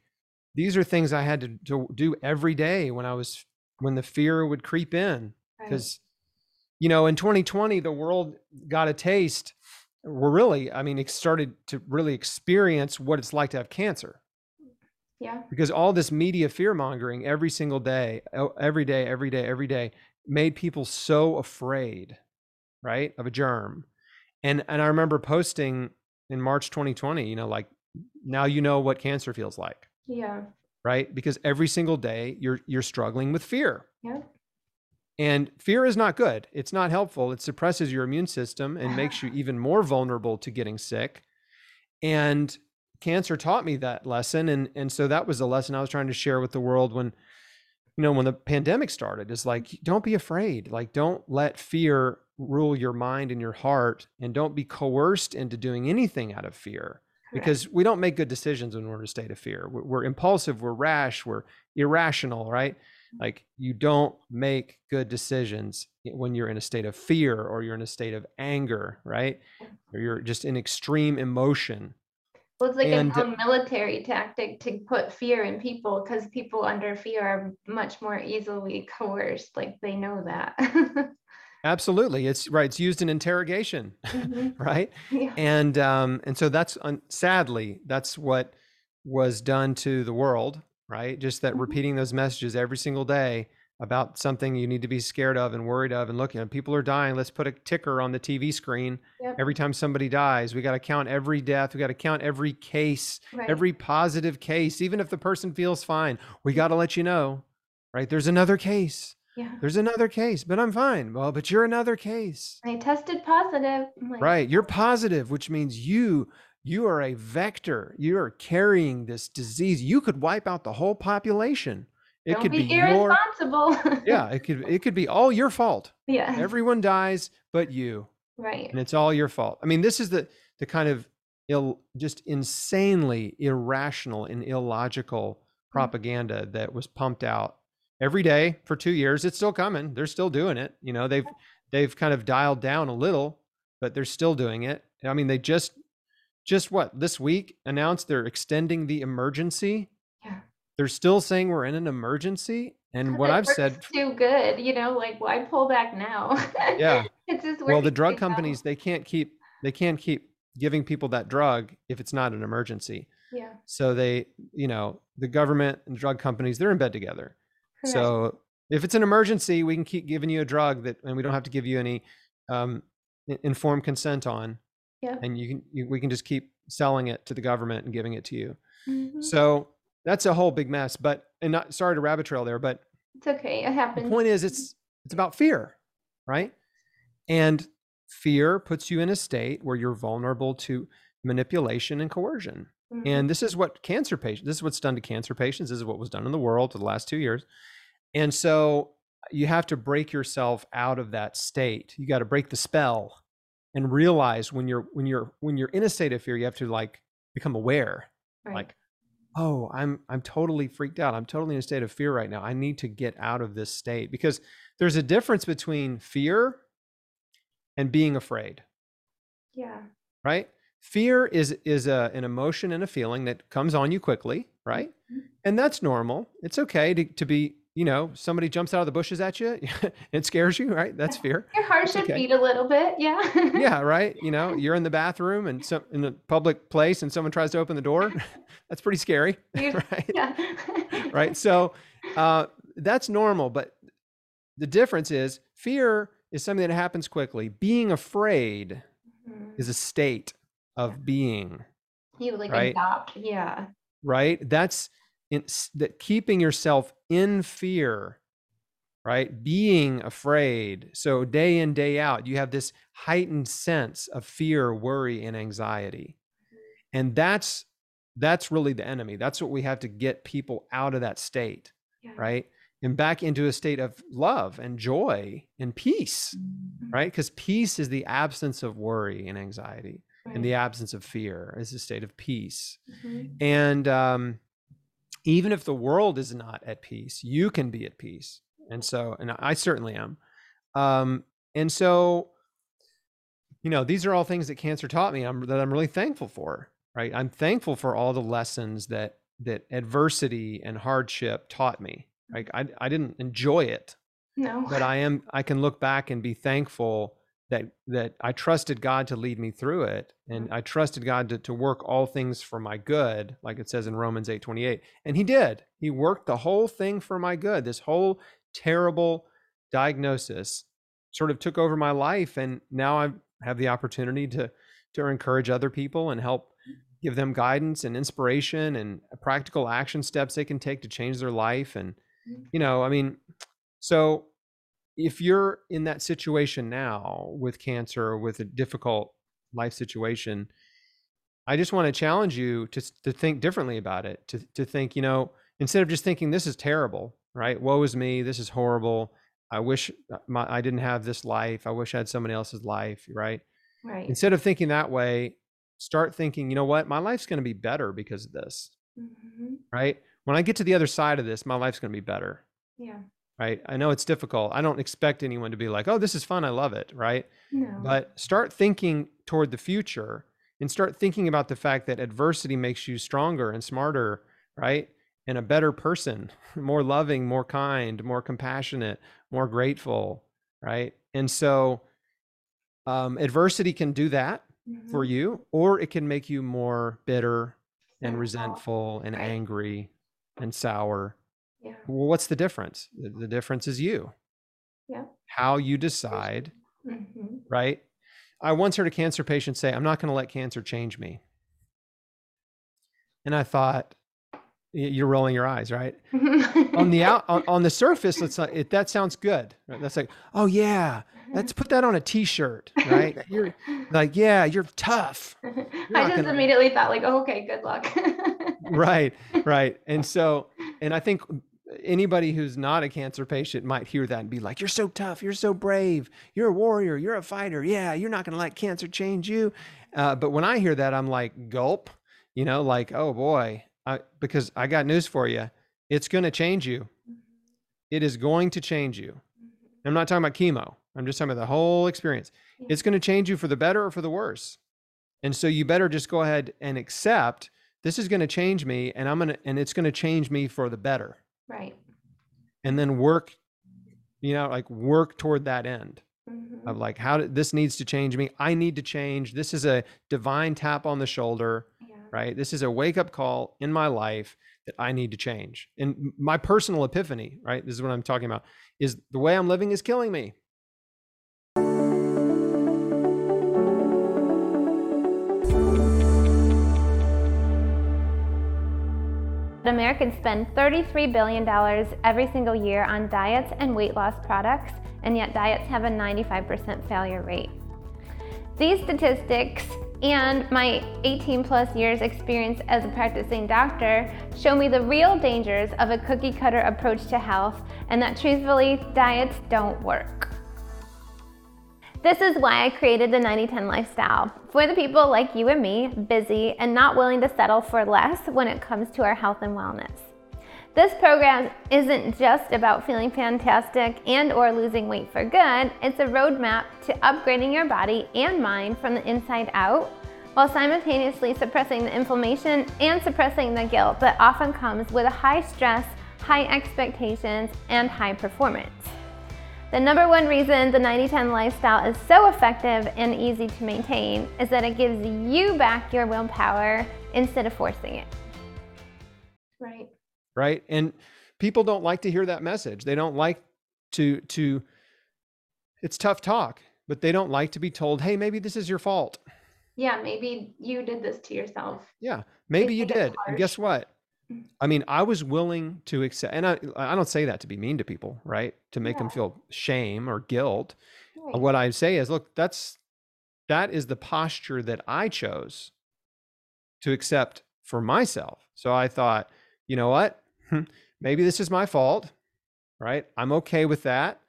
these are things i had to, to do every day when i was when the fear would creep in because you know in 2020 the world got a taste we're really i mean it started to really experience what it's like to have cancer yeah. because all this media fear mongering every single day every day every day every day made people so afraid right of a germ and and i remember posting in march 2020 you know like now you know what cancer feels like Yeah. right because every single day you're you're struggling with fear Yeah. And fear is not good. It's not helpful. It suppresses your immune system and makes you even more vulnerable to getting sick. And cancer taught me that lesson and and so that was a lesson i was trying to share with the world when you know when the pandemic started. Is like don't be afraid. Like don't let fear rule your mind and your heart and don't be coerced into doing anything out of fear because we don't make good decisions when we're in a state of fear. We're, we're impulsive we're rash we're irrational right like you don't make good decisions when you're in a state of fear or you're in a state of anger right or you're just in extreme emotion Well, it's like And- a known military tactic to put fear in people because people under fear are much more easily [LAUGHS] coerced. Like they know that. [LAUGHS] absolutely it's right it's used in interrogation Mhm. [LAUGHS] right Yeah. and um and so that's un- sadly that's what was done to the world right just that Mhm. repeating those messages every single day about something you need to be scared of and worried of and look you know people are dying let's put a ticker on the tv screen Yep. every time somebody dies we got to count every death we got to count every case Right. every positive case even if the person feels fine we got to let you know right there's another case yeah. there's another case but i'm fine well but you're another case I tested positive. Like, Right. You're positive, which means you you are a vector. You are carrying this disease. You could wipe out the whole population It Don't could be be your irresponsible. [LAUGHS] yeah, it could it could be all your fault. yeah. Everyone dies but you, right. and it's all your fault. I mean, this is the the kind of ill, just insanely irrational and illogical mm. propaganda that was pumped out every day for two years. It's still coming. They're still doing it. You know, they've they've kind of dialed down a little, but they're still doing it. I mean, they just just what this week announced they're extending the emergency. Yeah. They're still saying we're in an emergency. And what I've said, too good, you know, like why pull back now? yeah. [LAUGHS] it's just Well, the drug companies they can't keep they can't keep giving people that drug if it's not an emergency. Yeah. So they, you know, the government and drug companies they're in bed together. correct. So if it's an emergency, we can keep giving you a drug that, and we don't have to give you any um, informed consent on, Yeah. and you can you, we can just keep selling it to the government and giving it to you. Mhm. So that's a whole big mess. But and not sorry to rabbit trail there, but It's okay. It happens the point is it's it's about fear, right? And fear puts you in a state where you're vulnerable to manipulation and coercion. Mhm. And this is what cancer patients, this is what's done to cancer patients. This is what was done in the world for the last two years. And so you have to break yourself out of that state. You got to break the spell and realize when you're when you're when you're in a state of fear, you have to like become aware. Right. Like, oh, I'm I'm totally freaked out. I'm totally in a state of fear right now. I need to get out of this state because there's a difference between fear and being afraid yeah. right fear is is a, an emotion and a feeling that comes on you quickly right Mhm. and that's normal it's okay to, to be you know somebody jumps out of the bushes at you [LAUGHS] it scares you right that's [LAUGHS] fear Your heart should okay. beat a little bit. Yeah. yeah [LAUGHS] right you know you're in the bathroom and some in a public place and someone tries to open the door that's pretty scary right yeah. right so uh, that's normal but the difference is fear is something that happens quickly being afraid Mhm. is a state of being You like right? adopt. Yeah. right that's in, that keeping yourself in fear right? Being afraid. So day in day out you have this heightened sense of fear worry and anxiety. And that's that's really the enemy. That's what we have to get people out of that state Yeah. right? And back into a state of love and joy and peace Mhm. right? Because peace is the absence of worry and anxiety and the absence of fear is a state of peace. Mhm. and um, even if the world is not at peace, you can be at peace. And so, and I certainly am. Um, and so, you know, these are all things that cancer taught me. I'm that I'm really thankful for. Right, I'm thankful for all the lessons that that adversity and hardship taught me. Like I, I didn't enjoy it, No. but I am. I can look back and be thankful that that I trusted God to lead me through it, and mm-hmm. I trusted God to, to work all things for my good, like it says in Romans eight twenty eight. And He did. He worked the whole thing for my good. This whole terrible diagnosis sort of took over my life, and now I have the opportunity to to encourage other people and help mm-hmm. give them guidance and inspiration and practical action steps they can take to change their life and mm-hmm. you know i mean so if you're in that situation now with cancer or with a difficult life situation i just want to challenge you to to think differently about it to to think you know instead of just thinking this is terrible right woe is me this is horrible i wish uh, my, i didn't have this life i wish i had somebody else's life right Right. instead of thinking that way start thinking you know what my life's going to be better because of this Mhm. right when i get to the other side of this my life's going to be better Yeah. Right? I know it's difficult. I don't expect anyone to be like oh this is fun. I love it right? No. but start thinking toward the future and start thinking about the fact that adversity makes you stronger and smarter right? And a better person [LAUGHS] more loving more kind more compassionate more grateful right? And so um, adversity can do that for Mhm. you, or it can make you more bitter and resentful and angry and sour. Yeah. Well, what's the difference? The, the difference is you, Yeah. how you decide, Mhm. right? I once heard a cancer patient say, I'm not going to let cancer change me. And I thought, you're rolling your eyes, right? On the out, on, on the surface, it's like, it, that sounds good. Right? That's like, oh yeah, let's put that on a t-shirt, right? [LAUGHS] You're like, yeah, you're tough. I just gonna- immediately thought like, oh, okay, good luck. right right and [LAUGHS] so and i think anybody who's not a cancer patient might hear that and be like, "You're so tough. You're so brave. You're a warrior. You're a fighter. Yeah, you're not going to let cancer change you." Uh, but when I hear that, I'm like, "Gulp," you know, like, "Oh boy," I, because I got news for you. It's going to change you. It is going to change you. I'm not talking about chemo. I'm just talking about the whole experience. It's going to change you for the better or for the worse. And so you better just go ahead and accept this is going to change me and I'm going to and it's going to change me for the better. Right. And then work you know, like work toward that end Mm-hmm. of like how did, this needs to change me. I need to change. This is a divine tap on the shoulder, Yeah. right? This is a wake up call in my life that I need to change. And my personal epiphany, right? This is what I'm talking about is the way I'm living is killing me. Americans spend $33 billion every single year on diets and weight loss products, and yet diets have a 95% failure rate. These statistics and my 18 plus years experience as a practicing doctor show me the real dangers of a cookie cutter approach to health and that truthfully, diets don't work. This is why I created the 90-10 lifestyle for the people like you and me, busy and not willing to settle for less when it comes to our health and wellness. This program isn't just about feeling fantastic and or losing weight for good. It's a roadmap to upgrading your body and mind from the inside out while simultaneously suppressing the inflammation and suppressing the guilt that often comes with a high stress, high expectations, and high performance. The number one reason the 90 10 lifestyle is so effective and easy to maintain is that it gives you back your willpower instead of forcing it. Right. right and people don't like to hear that message they don't like to to it's tough talk but they don't like to be told hey maybe this is your fault Yeah, maybe you did this to yourself. yeah maybe you did and guess what. I mean i was willing to accept and i i don't say that to be mean to people right? To make them feel shame or guilt. Right. what i say is look that's that is the posture that i chose to accept for myself. So i thought you know what? Hmm, maybe this is my fault right? I'm okay with that.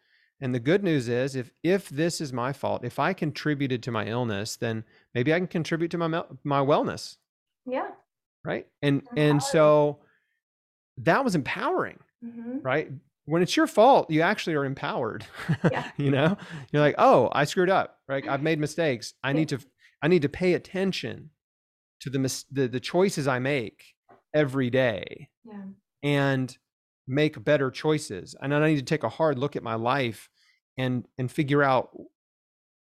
And the good news is if if this is my fault if i contributed to my illness then maybe i can contribute to my my wellness. Yeah. Right and Empowering. and so that was empowering Mm-hmm. right when it's your fault you actually are empowered Yeah. [LAUGHS] you know you're like oh i screwed up right i've made mistakes i need to i need to pay attention to the mis- the, the choices i make every day Yeah. and make better choices and i need to take a hard look at my life and and figure out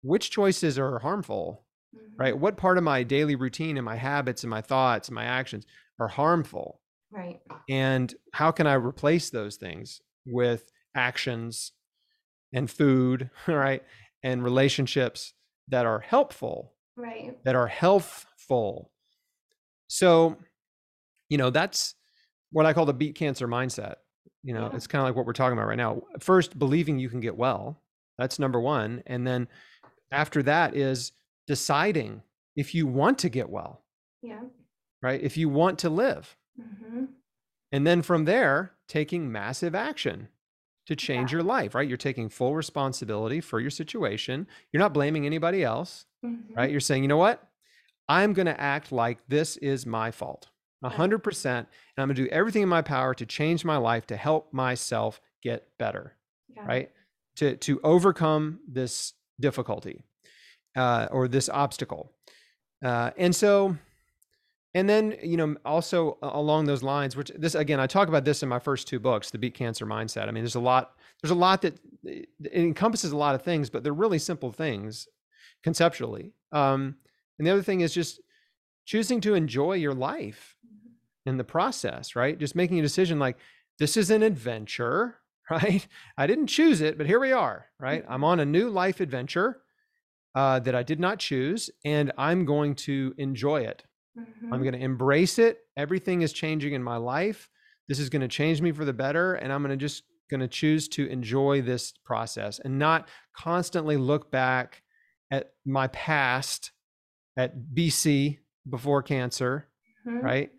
which choices are harmful Mm-hmm. right what part of my daily routine and my habits and my thoughts and my actions are harmful Right. and how can i replace those things with actions and food [LAUGHS] right and relationships that are helpful Right. that are healthful so you know that's what i call the beat cancer mindset you know Yeah. it's kind of like what we're talking about right now first believing you can get well that's number one and then after that is deciding if you want to get well Yeah. right if you want to live Mm-hmm. and then from there, taking massive action to change your life, right? You're taking full responsibility for your situation. You're not blaming anybody else, Mm-hmm. right? You're saying, you know what? I'm going to act like this is my fault, a 100%. And I'm going to do everything in my power to change my life to help myself get better, Yeah. right? To, to overcome this difficulty uh, or this obstacle. Uh, and so, and then you know also along those lines which this again i talk about this in my first two books the beat cancer mindset. I mean there's a lot there's a lot that it encompasses a lot of things but they're really simple things conceptually. Um and the other thing is just choosing to enjoy your life in the process right? Just making a decision like this is an adventure [LAUGHS] right? I didn't choose it but here we are right? I'm on a new life adventure uh, that i did not choose and i'm going to enjoy it Mhm. I'm going to embrace it. Everything is changing in my life. This is going to change me for the better. And I'm going to just going to choose to enjoy this process and not constantly look back at my past at BC before cancer, Mhm. right?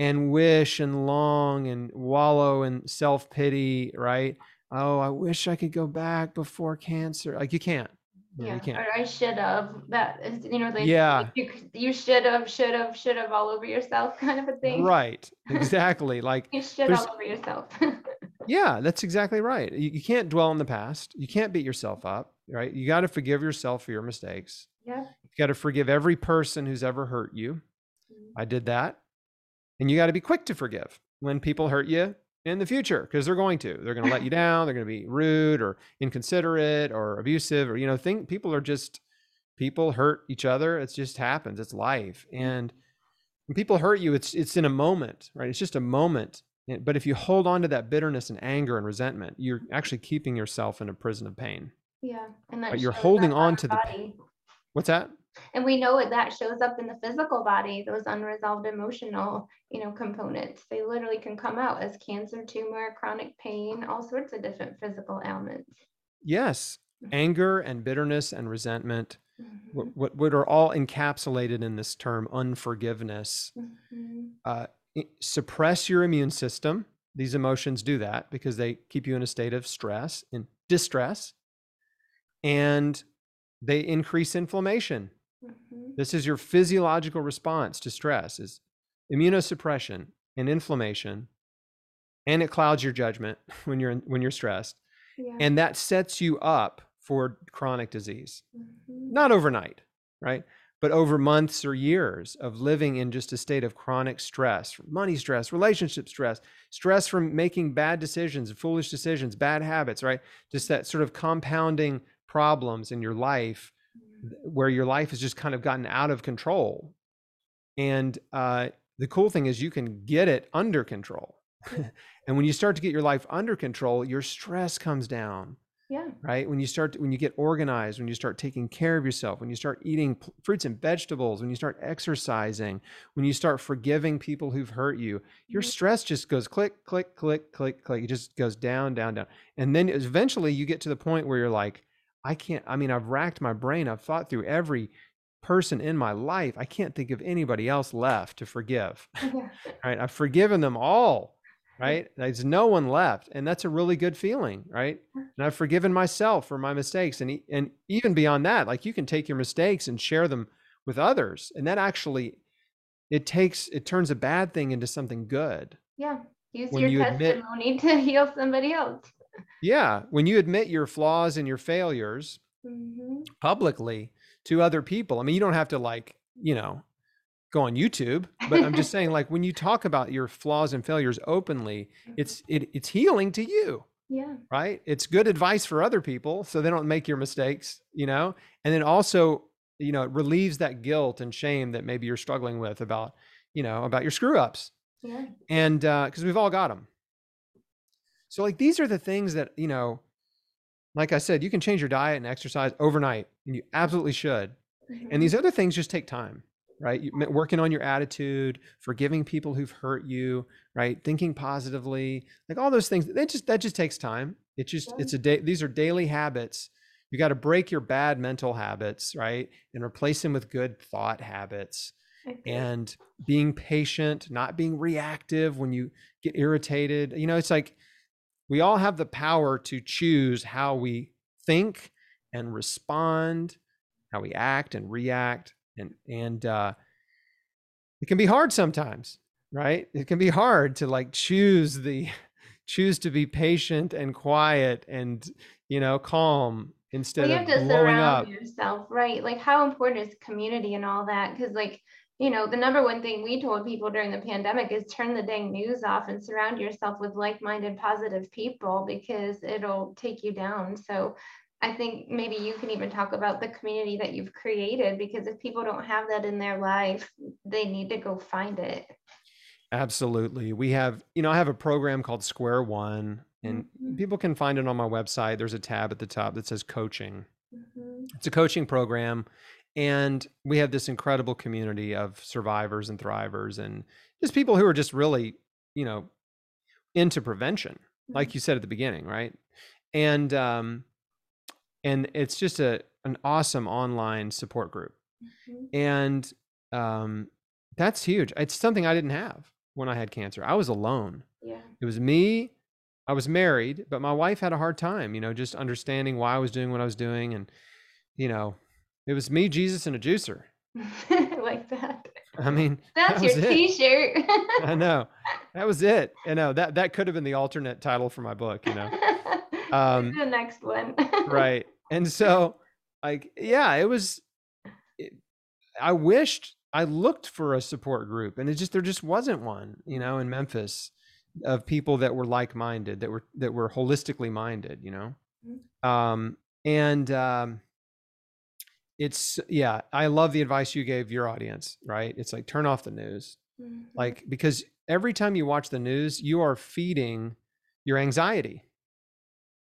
and wish and long and wallow in self pity, right? Oh, I wish I could go back before cancer. Like you can't. Yeah, you can't. or I should have, that is, you know, they, Yeah. you, you should have, should have, should have all over yourself [LAUGHS] kind of a thing. Right. [LAUGHS] Exactly. Like You should all over yourself. [LAUGHS] Yeah, that's exactly right. You, you can't dwell on the past. You can't beat yourself up, right? You got to forgive yourself for your mistakes. Yeah. You got to forgive every person who's ever hurt you. Mm-hmm. I did that. And you got to be quick to forgive when people hurt you in the future because they're going to. They're going to let you down. They're going to be rude or inconsiderate or abusive or, you know, think people are just, people hurt each other. It just happens. It's life. Mm. And when people hurt you, it's, it's in a moment, right? It's just a moment. Eh, but if you hold on to that bitterness and anger and resentment, you're actually keeping yourself in a prison of pain. Yeah. And that But you're holding on to the body. What's that? And we know it that shows up in the physical body, those unresolved emotional, you know, components. They literally can come out as cancer, tumor, chronic pain, all sorts of different physical ailments. Yes. Anger and bitterness and resentment Mhm, what, what, are all encapsulated in this term unforgiveness mhm, uh, suppress your immune system these emotions do that because they keep you in a state of stress and distress and they increase inflammation mhm. this is your physiological response to stress is immunosuppression and inflammation and it clouds your judgment [LAUGHS] when you're in, when you're stressed Yeah. and that sets you up for chronic disease mhm, not overnight, right? But over months or years of living in just a state of chronic stress, money stress, relationship stress, stress from making bad decisions, foolish decisions, bad habits, right? Just that sort of compounding problems in your life where your life has just kind of gotten out of control. And uh, the cool thing is you can get it under control. [LAUGHS] and when you start to get your life under control, your stress comes down Yeah. right when you start when you get organized when you start taking care of yourself when you start eating p- fruits and vegetables when you start exercising when you start forgiving people who've hurt you your Mhm. stress just goes click click click click click it just goes down down down and then eventually you get to the point where you're like i can't i mean i've racked my brain i've thought through every person in my life i can't think of anybody else left to forgive [LAUGHS] Yeah. right i've forgiven them all right there's no one left and that's a really good feeling right and i've forgiven myself for my mistakes and and even beyond that like you can take your mistakes and share them with others and that actually it takes it turns a bad thing into something good Yeah. Use When your you admit- testimony [LAUGHS] to heal somebody else. Yeah when you admit your flaws and your failures Mhm. publicly to other people i mean you don't have to like you know go on youtube but i'm just [LAUGHS] saying like when you talk about your flaws and failures openly it's it, it's healing to you Yeah. right? It's good advice for other people so they don't make your mistakes, you know? And then also, you know, it relieves that guilt and shame that maybe you're struggling with about, you know, about your screw ups. Yeah. And uh because we've all got them. So like these are the things that, you know, like I said, you can change your diet and exercise overnight and you absolutely should. Mhm. And these other things just take time, right? You, working on your attitude, forgiving people who've hurt you, right? Thinking positively, like all those things. That just that just takes time. It just it's a day. These are daily habits. You got to break your bad mental habits, right, and replace them with good thought habits. And being patient, not being reactive when you get irritated. You know, it's like we all have the power to choose how we think and respond how we act and react and and uh it can be hard sometimes right it can be hard to like choose the [LAUGHS] choose to be patient and quiet and you know calm instead Well, you of have to blowing surround up yourself, right? Like, how important is community and all that? Because, like, you know, the number one thing we told people during the pandemic is turn the dang news off and surround yourself with like-minded, positive people because it'll take you down. So, I think maybe you can even talk about the community that you've created because if people don't have that in their life, they need to go find it. absolutely we have you know i have a program called square one and Mhm. people can find it on my website there's a tab at the top that says coaching Mhm. it's a coaching program and we have this incredible community of survivors and thrivers and just people who are just really you know into prevention like you said at the beginning right and um and it's just a an awesome online support group Mhm. and um that's huge it's something i didn't have when I had cancer. I was alone. Yeah. It was me. I was married, but my wife had a hard time, you know, just understanding why I was doing what I was doing. And, you know, it was me, Jesus, and a juicer. [LAUGHS] like that. I mean, That's that your it. t-shirt. [LAUGHS] I know. That was it. You know, that that could have been the alternate title for my book, you know. [LAUGHS] Um, the next one. right. And so like yeah, it was it, I wished I looked for a support group and it just there just wasn't one, you know, in Memphis of people that were like-minded, that were that were holistically minded, you know. Um and um it's yeah, I love the advice you gave your audience, right? It's like turn off the news. Mhm. Like because every time you watch the news, you are feeding your anxiety.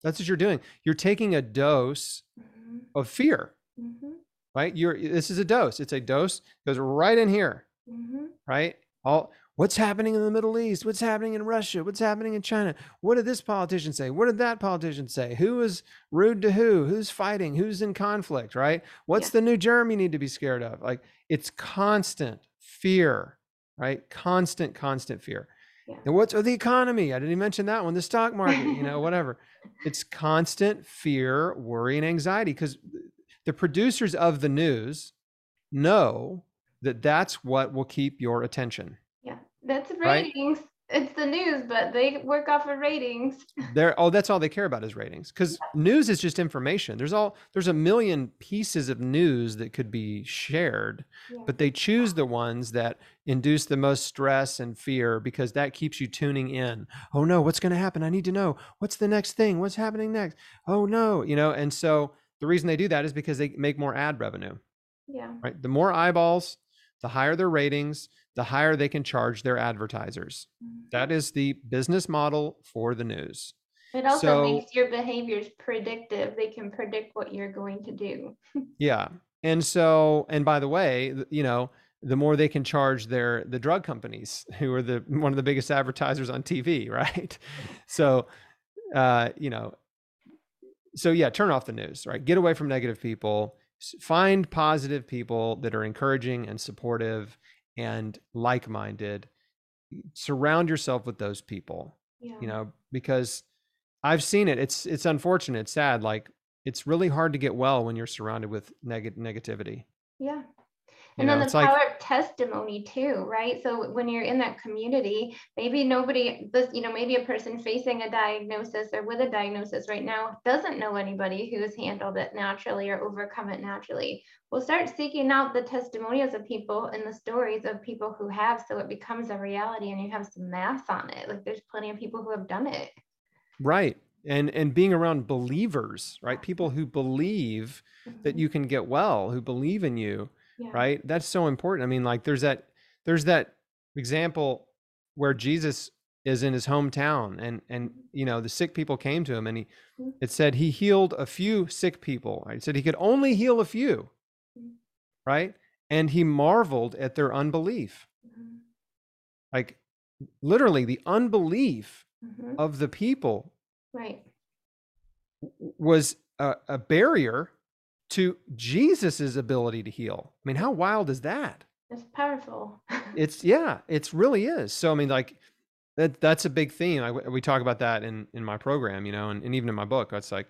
That's what you're doing. You're taking a dose Mhm. of fear, Mhm. right? You're this is a dose. It's a dose goes right in here, Mhm. right? All what's happening in the Middle East? What's happening in Russia? What's happening in China? What did this politician say? What did that politician say? Who is rude to who? Who's fighting? Who's in conflict, right? What's Yeah. the new germ you need to be scared of? Like it's constant fear, right? Constant, constant fear. Yeah. And what's oh, the economy? I didn't even mention that one. The stock market, you know, whatever. [LAUGHS] It's constant fear, worry, and anxiety because the producers of the news know that that's what will keep your attention. That's Right? ratings. It's the news, but they work off of ratings. [LAUGHS] They're oh, that's all they care about is ratings. Because news is just information. There's all there's a million pieces of news that could be shared, Yeah. but they choose the ones that induce the most stress and fear because that keeps you tuning in. Oh no, what's going to happen? I need to know. What's the next thing? What's happening next? Oh no, you know. And so the reason they do that is because they make more ad revenue. Yeah. Right? The more eyeballs, the higher their ratings, the higher they can charge their advertisers. That is the business model for the news. It also So- makes your behaviors predictive. They can predict what you're going to do. [LAUGHS] Yeah. And so, and by the way, you know, the more they can charge their the drug companies [LAUGHS] who are the one of the biggest advertisers on TV, [LAUGHS] right? So, uh, you know, so yeah, turn off the news, right? Get away from negative people. Find positive people that are encouraging and supportive and like-minded. Surround yourself with those people Yeah. you know because i've seen it it's it's unfortunate it's sad like it's really hard to get well when you're surrounded with neg- negativity Yeah. You And know then the it's like power of testimony too, right? So when you're in that community, maybe nobody, this, you know, maybe a person facing a diagnosis or with a diagnosis right now doesn't know anybody who has handled it naturally or overcome it naturally. We'll start seeking out the testimonials of people and the stories of people who have, so it becomes a reality and you have some math on it. Like there's plenty of people who have done it. right and and being around believers right people who believe that Mhm. you can get well who believe in you Yeah. right that's so important i mean like there's that there's that example where jesus is in his hometown and and you know the sick people came to him and he Mhm. it said he healed a few sick people right? it said he could only heal a few Mhm. right and he marveled at their unbelief like literally the unbelief Mhm. of the people Right. was a, a barrier to jesus's ability to heal. I mean how wild is that? It's powerful. [LAUGHS] it's yeah it's really is. So i mean like that that's a big theme. I, we talk about that in in my program you know and, and even in my book. It's like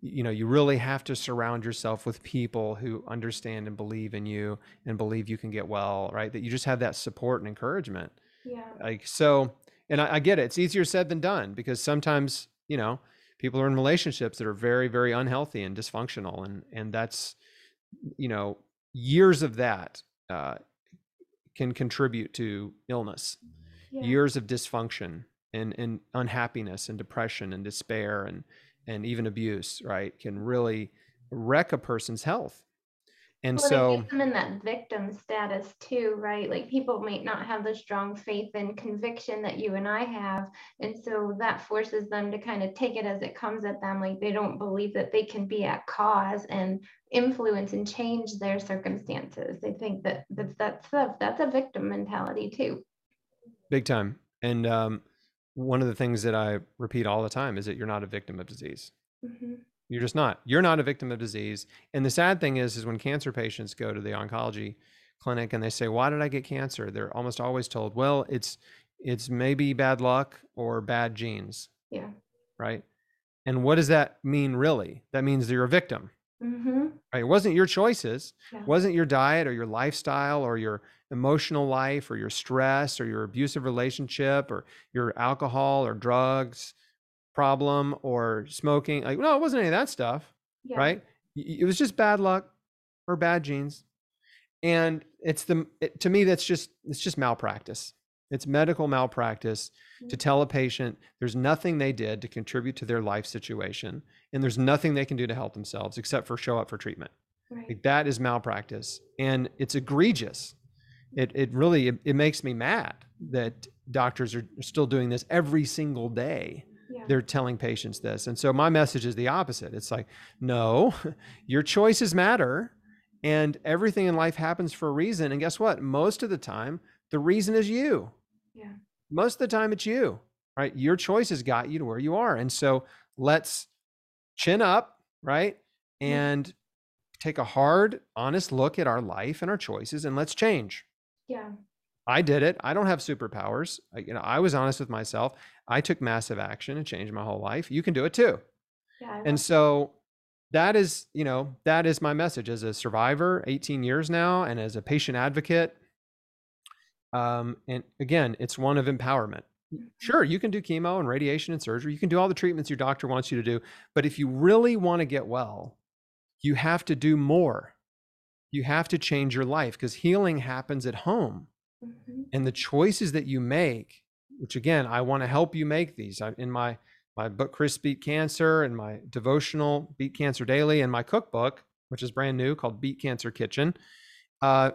you know you really have to surround yourself with people who understand and believe in you and believe you can get well right? That you just have that support and encouragement. Yeah. like so and I, I get it. It's easier said than done because sometimes you know people are in relationships that are very very unhealthy and dysfunctional and and that's you know years of that uh, can contribute to illness Yeah. years of dysfunction and, and unhappiness and depression and despair and and even abuse right can really wreck a person's health and Well, so them in that victim status too, right? Like people might not have the strong faith and conviction that you and I have. And so that forces them to kind of take it as it comes at them. Like they don't believe that they can be at cause and influence and change their circumstances. They think that that's that's a, that's a victim mentality too. Big time. And um, one of the things that I repeat all the time is that you're not a victim of disease. Mhm. You're just not. You're not a victim of disease. And the sad thing is, is when cancer patients go to the oncology clinic and they say, "Why did I get cancer?" They're almost always told, "Well, it's it's maybe bad luck or bad genes. Yeah. Right. And what does that mean really? That means you're a victim. Mm-hmm. Right. It wasn't your choices, Yeah. wasn't your diet or your lifestyle or your emotional life or your stress or your abusive relationship or your alcohol or drugs problem or smoking. Like, no, it wasn't any of that stuff. Yeah. Right. It was just bad luck or bad genes. And it's the, it, to me, that's just, it's just malpractice. It's medical malpractice to Mm. tell a patient there's nothing they did to contribute to their life situation and there's nothing they can do to help themselves except for show up for treatment. Right. Like that is malpractice and it's egregious. It, it really, it, it makes me mad that doctors are still doing this every single day. Yeah. They're telling patients this. And so my message is the opposite. It's like, no, [LAUGHS] your choices matter and everything in life happens for a reason. And guess what? Most of the time, the reason is you. Yeah. Most of the time, it's you, right? Your choices got you to where you are. And so let's chin up, right? Yeah. And take a hard, honest look at our life and our choices and let's change. Yeah. I did it. I don't have superpowers. I, you know, I was honest with myself. I took massive action and changed my whole life. You can do it too. Yeah. And so that is, you know, that is my message as a survivor, 18 years now, and as a patient advocate. Um, and again, it's one of empowerment. Sure, you can do chemo and radiation and surgery. You can do all the treatments your doctor wants you to do. But if you really want to get well, you have to do more. You have to change your life because healing happens at home Mhm. and the choices that you make which again i want to help you make these I, in my my book chris beat cancer and my devotional beat cancer daily and my cookbook which is brand new called beat cancer kitchen uh,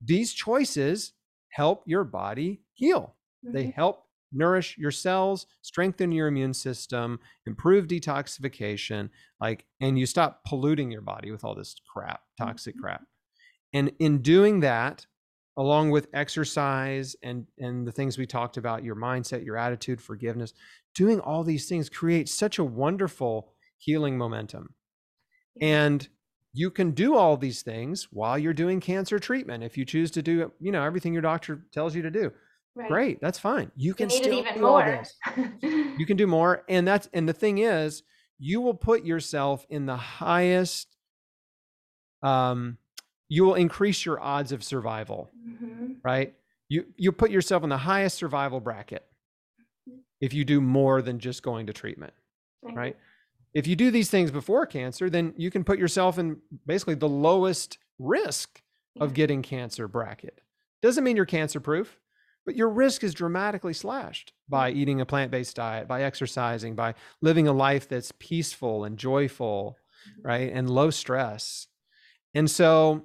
these choices help your body heal they Mhm. help nourish your cells strengthen your immune system improve detoxification like and you stop polluting your body with all this crap toxic Mhm. crap and in doing that along with exercise and and the things we talked about your mindset your attitude forgiveness doing all these things creates such a wonderful healing momentum. And you can do all these things while you're doing cancer treatment if you choose to do you know everything your doctor tells you to do. Right. great that's fine. You You can need it still even do all more. this. You [LAUGHS] can do more and that's and the thing is you will put yourself in the highest um you will increase your odds of survival Mhm. right? You you put yourself in the highest survival bracket if you do more than just going to treatment I right? If you do these things before cancer then you can put yourself in basically the lowest risk of getting cancer bracket. Doesn't mean you're cancer proof but your risk is dramatically slashed by eating a plant-based diet by exercising by living a life that's peaceful and joyful right and low stress. And so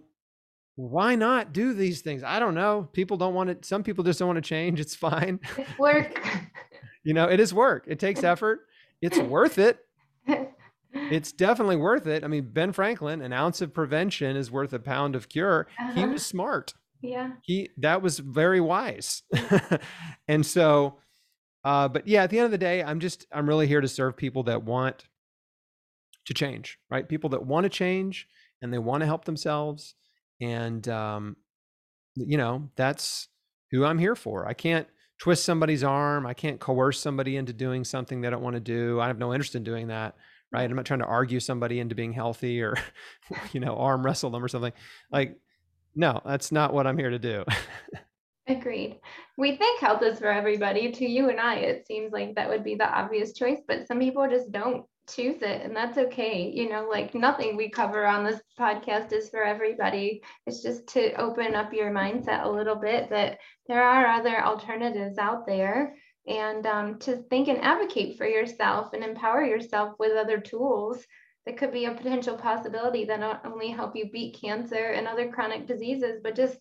why not do these things i don't know people don't want to some people just don't want to change it's fine [LAUGHS] It's work. [LAUGHS] you know it is work it takes effort it's worth it [LAUGHS] it's definitely worth it. I mean, Ben Franklin, an ounce of prevention is worth a pound of cure. He Uh-huh. was smart. yeah. He that was very wise. and so, uh, but yeah, at the end of the day, I'm just I'm really here to serve people that want to change, right? People that want to change and they want to help themselves, and um, you know that's who I'm here for. I can't twist somebody's arm. I can't coerce somebody into doing something they don't want to do. I have no interest in doing that right? I'm not trying to argue somebody into being healthy or, [LAUGHS] you know, arm wrestle them or something. Like, no, that's not what I'm here to do. [LAUGHS] Agreed. We think health is for everybody. To you and I, it seems like that would be the obvious choice, but some people just don't choose it, and that's okay. You know, like nothing we cover on this podcast is for everybody. It's just to open up your mindset a little bit that there are other alternatives out there and um, to think and advocate for yourself and empower yourself with other tools that could be a potential possibility that not only help you beat cancer and other chronic diseases, but just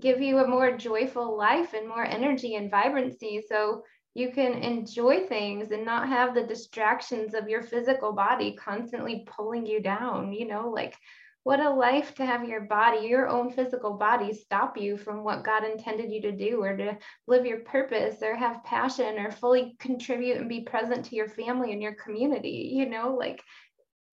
give you a more joyful life and more energy and vibrancy so you can enjoy things and not have the distractions of your physical body constantly pulling you down you know like what a life to have your body your own physical body stop you from what god intended you to do or to live your purpose or have passion or fully contribute and be present to your family and your community you know like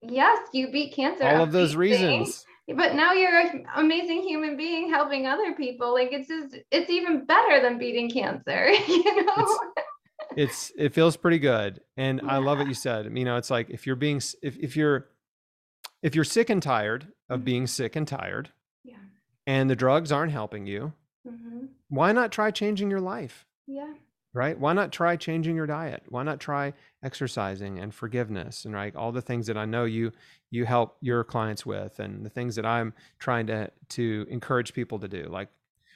yes you beat cancer All of those reasons. but now you're an amazing human being helping other people. Like it's just, it's even better than beating cancer, [LAUGHS] you know? It's, it's it feels pretty good. And yeah. I love what you said. You know, it's like if you're being, if, if you're, if you're sick and tired of mm-hmm. being sick and tired, yeah. and the drugs aren't helping you, mm-hmm. why not try changing your life? Yeah right why not try changing your diet why not try exercising and forgiveness and right all the things that i know you you help your clients with and the things that i'm trying to to encourage people to do like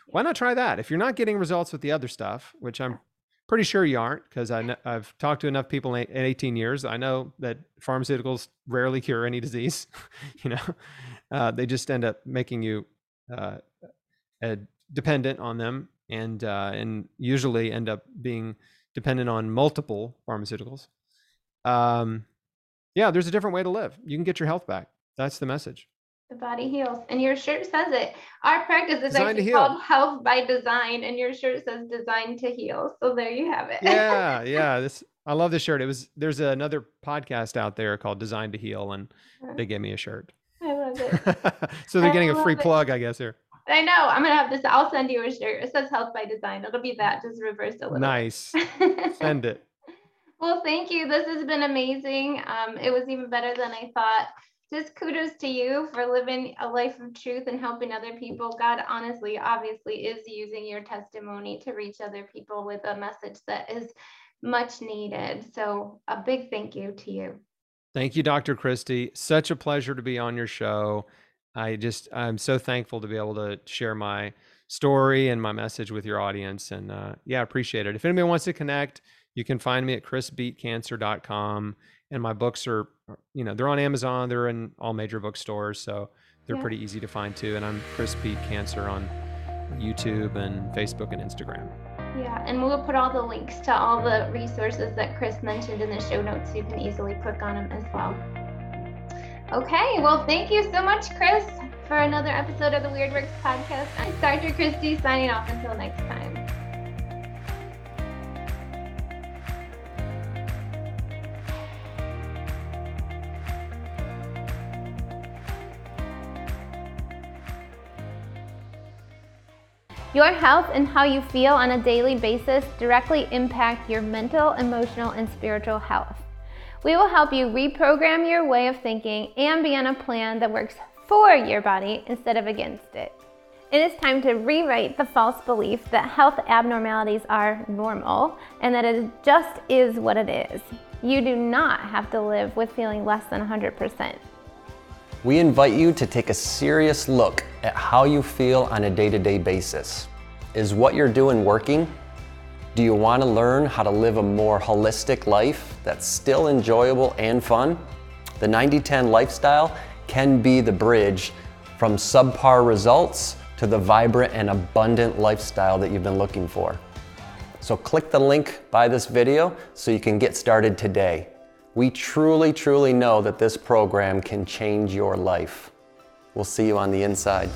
why not try that if you're not getting results with the other stuff which i'm pretty sure you aren't because i've talked to enough people in 18 years i know that pharmaceuticals rarely cure any disease [LAUGHS] you know uh, they just end up making you uh, dependent on them and uh, and usually end up being dependent on multiple pharmaceuticals. Um, yeah, there's a different way to live. You can get your health back. That's the message. The body heals, and your shirt says it. Our practice is actually called Health by Design, and your shirt says "Designed to Heal." So there you have it. yeah, [LAUGHS] yeah. This I love this shirt. It was there's another podcast out there called Designed to Heal, and they gave me a shirt. I love it. [LAUGHS] so they're getting a free plug, I guess here. I know. I'm gonna have this. I'll send you a shirt. It says Health by Design. It'll be that, just reversed a little. Nice. [LAUGHS] send it. Well, thank you. This has been amazing. Um, it was even better than I thought. Just kudos to you for living a life of truth and helping other people. God, honestly, obviously, is using your testimony to reach other people with a message that is much needed. So, a big thank you to you. Thank you, Dr. Kristy. Such a pleasure to be on your show. I just I'm so thankful to be able to share my story and my message with your audience, and uh, yeah, appreciate it. If anybody wants to connect, you can find me at chrisbeatcancer.com, and my books are uh, you know they're on Amazon, they're in all major bookstores, so they're yeah. pretty easy to find too. And I'm Chris Cancer on YouTube and Facebook and Instagram. Yeah, and we'll put all the links to all the resources that Chris mentioned in the show notes. So you can easily click on them as well. Okay, well, thank you so much, Chris, for another episode of the Weird Works podcast. I'm Dr. Kristy signing off until next time. Your health and how you feel on a daily basis directly impact your mental, emotional, and spiritual health. We will help you reprogram your way of thinking and be on a plan that works for your body instead of against it. It is time to rewrite the false belief that health abnormalities are normal and that it just is what it is. You do not have to live with feeling less than 100%. We invite you to take a serious look at how you feel on a day to day basis. Is what you're doing working? Do you want to learn how to live a more holistic life that's still enjoyable and fun? The 90 10 lifestyle can be the bridge from subpar results to the vibrant and abundant lifestyle that you've been looking for. So, click the link by this video so you can get started today. We truly, truly know that this program can change your life. We'll see you on the inside.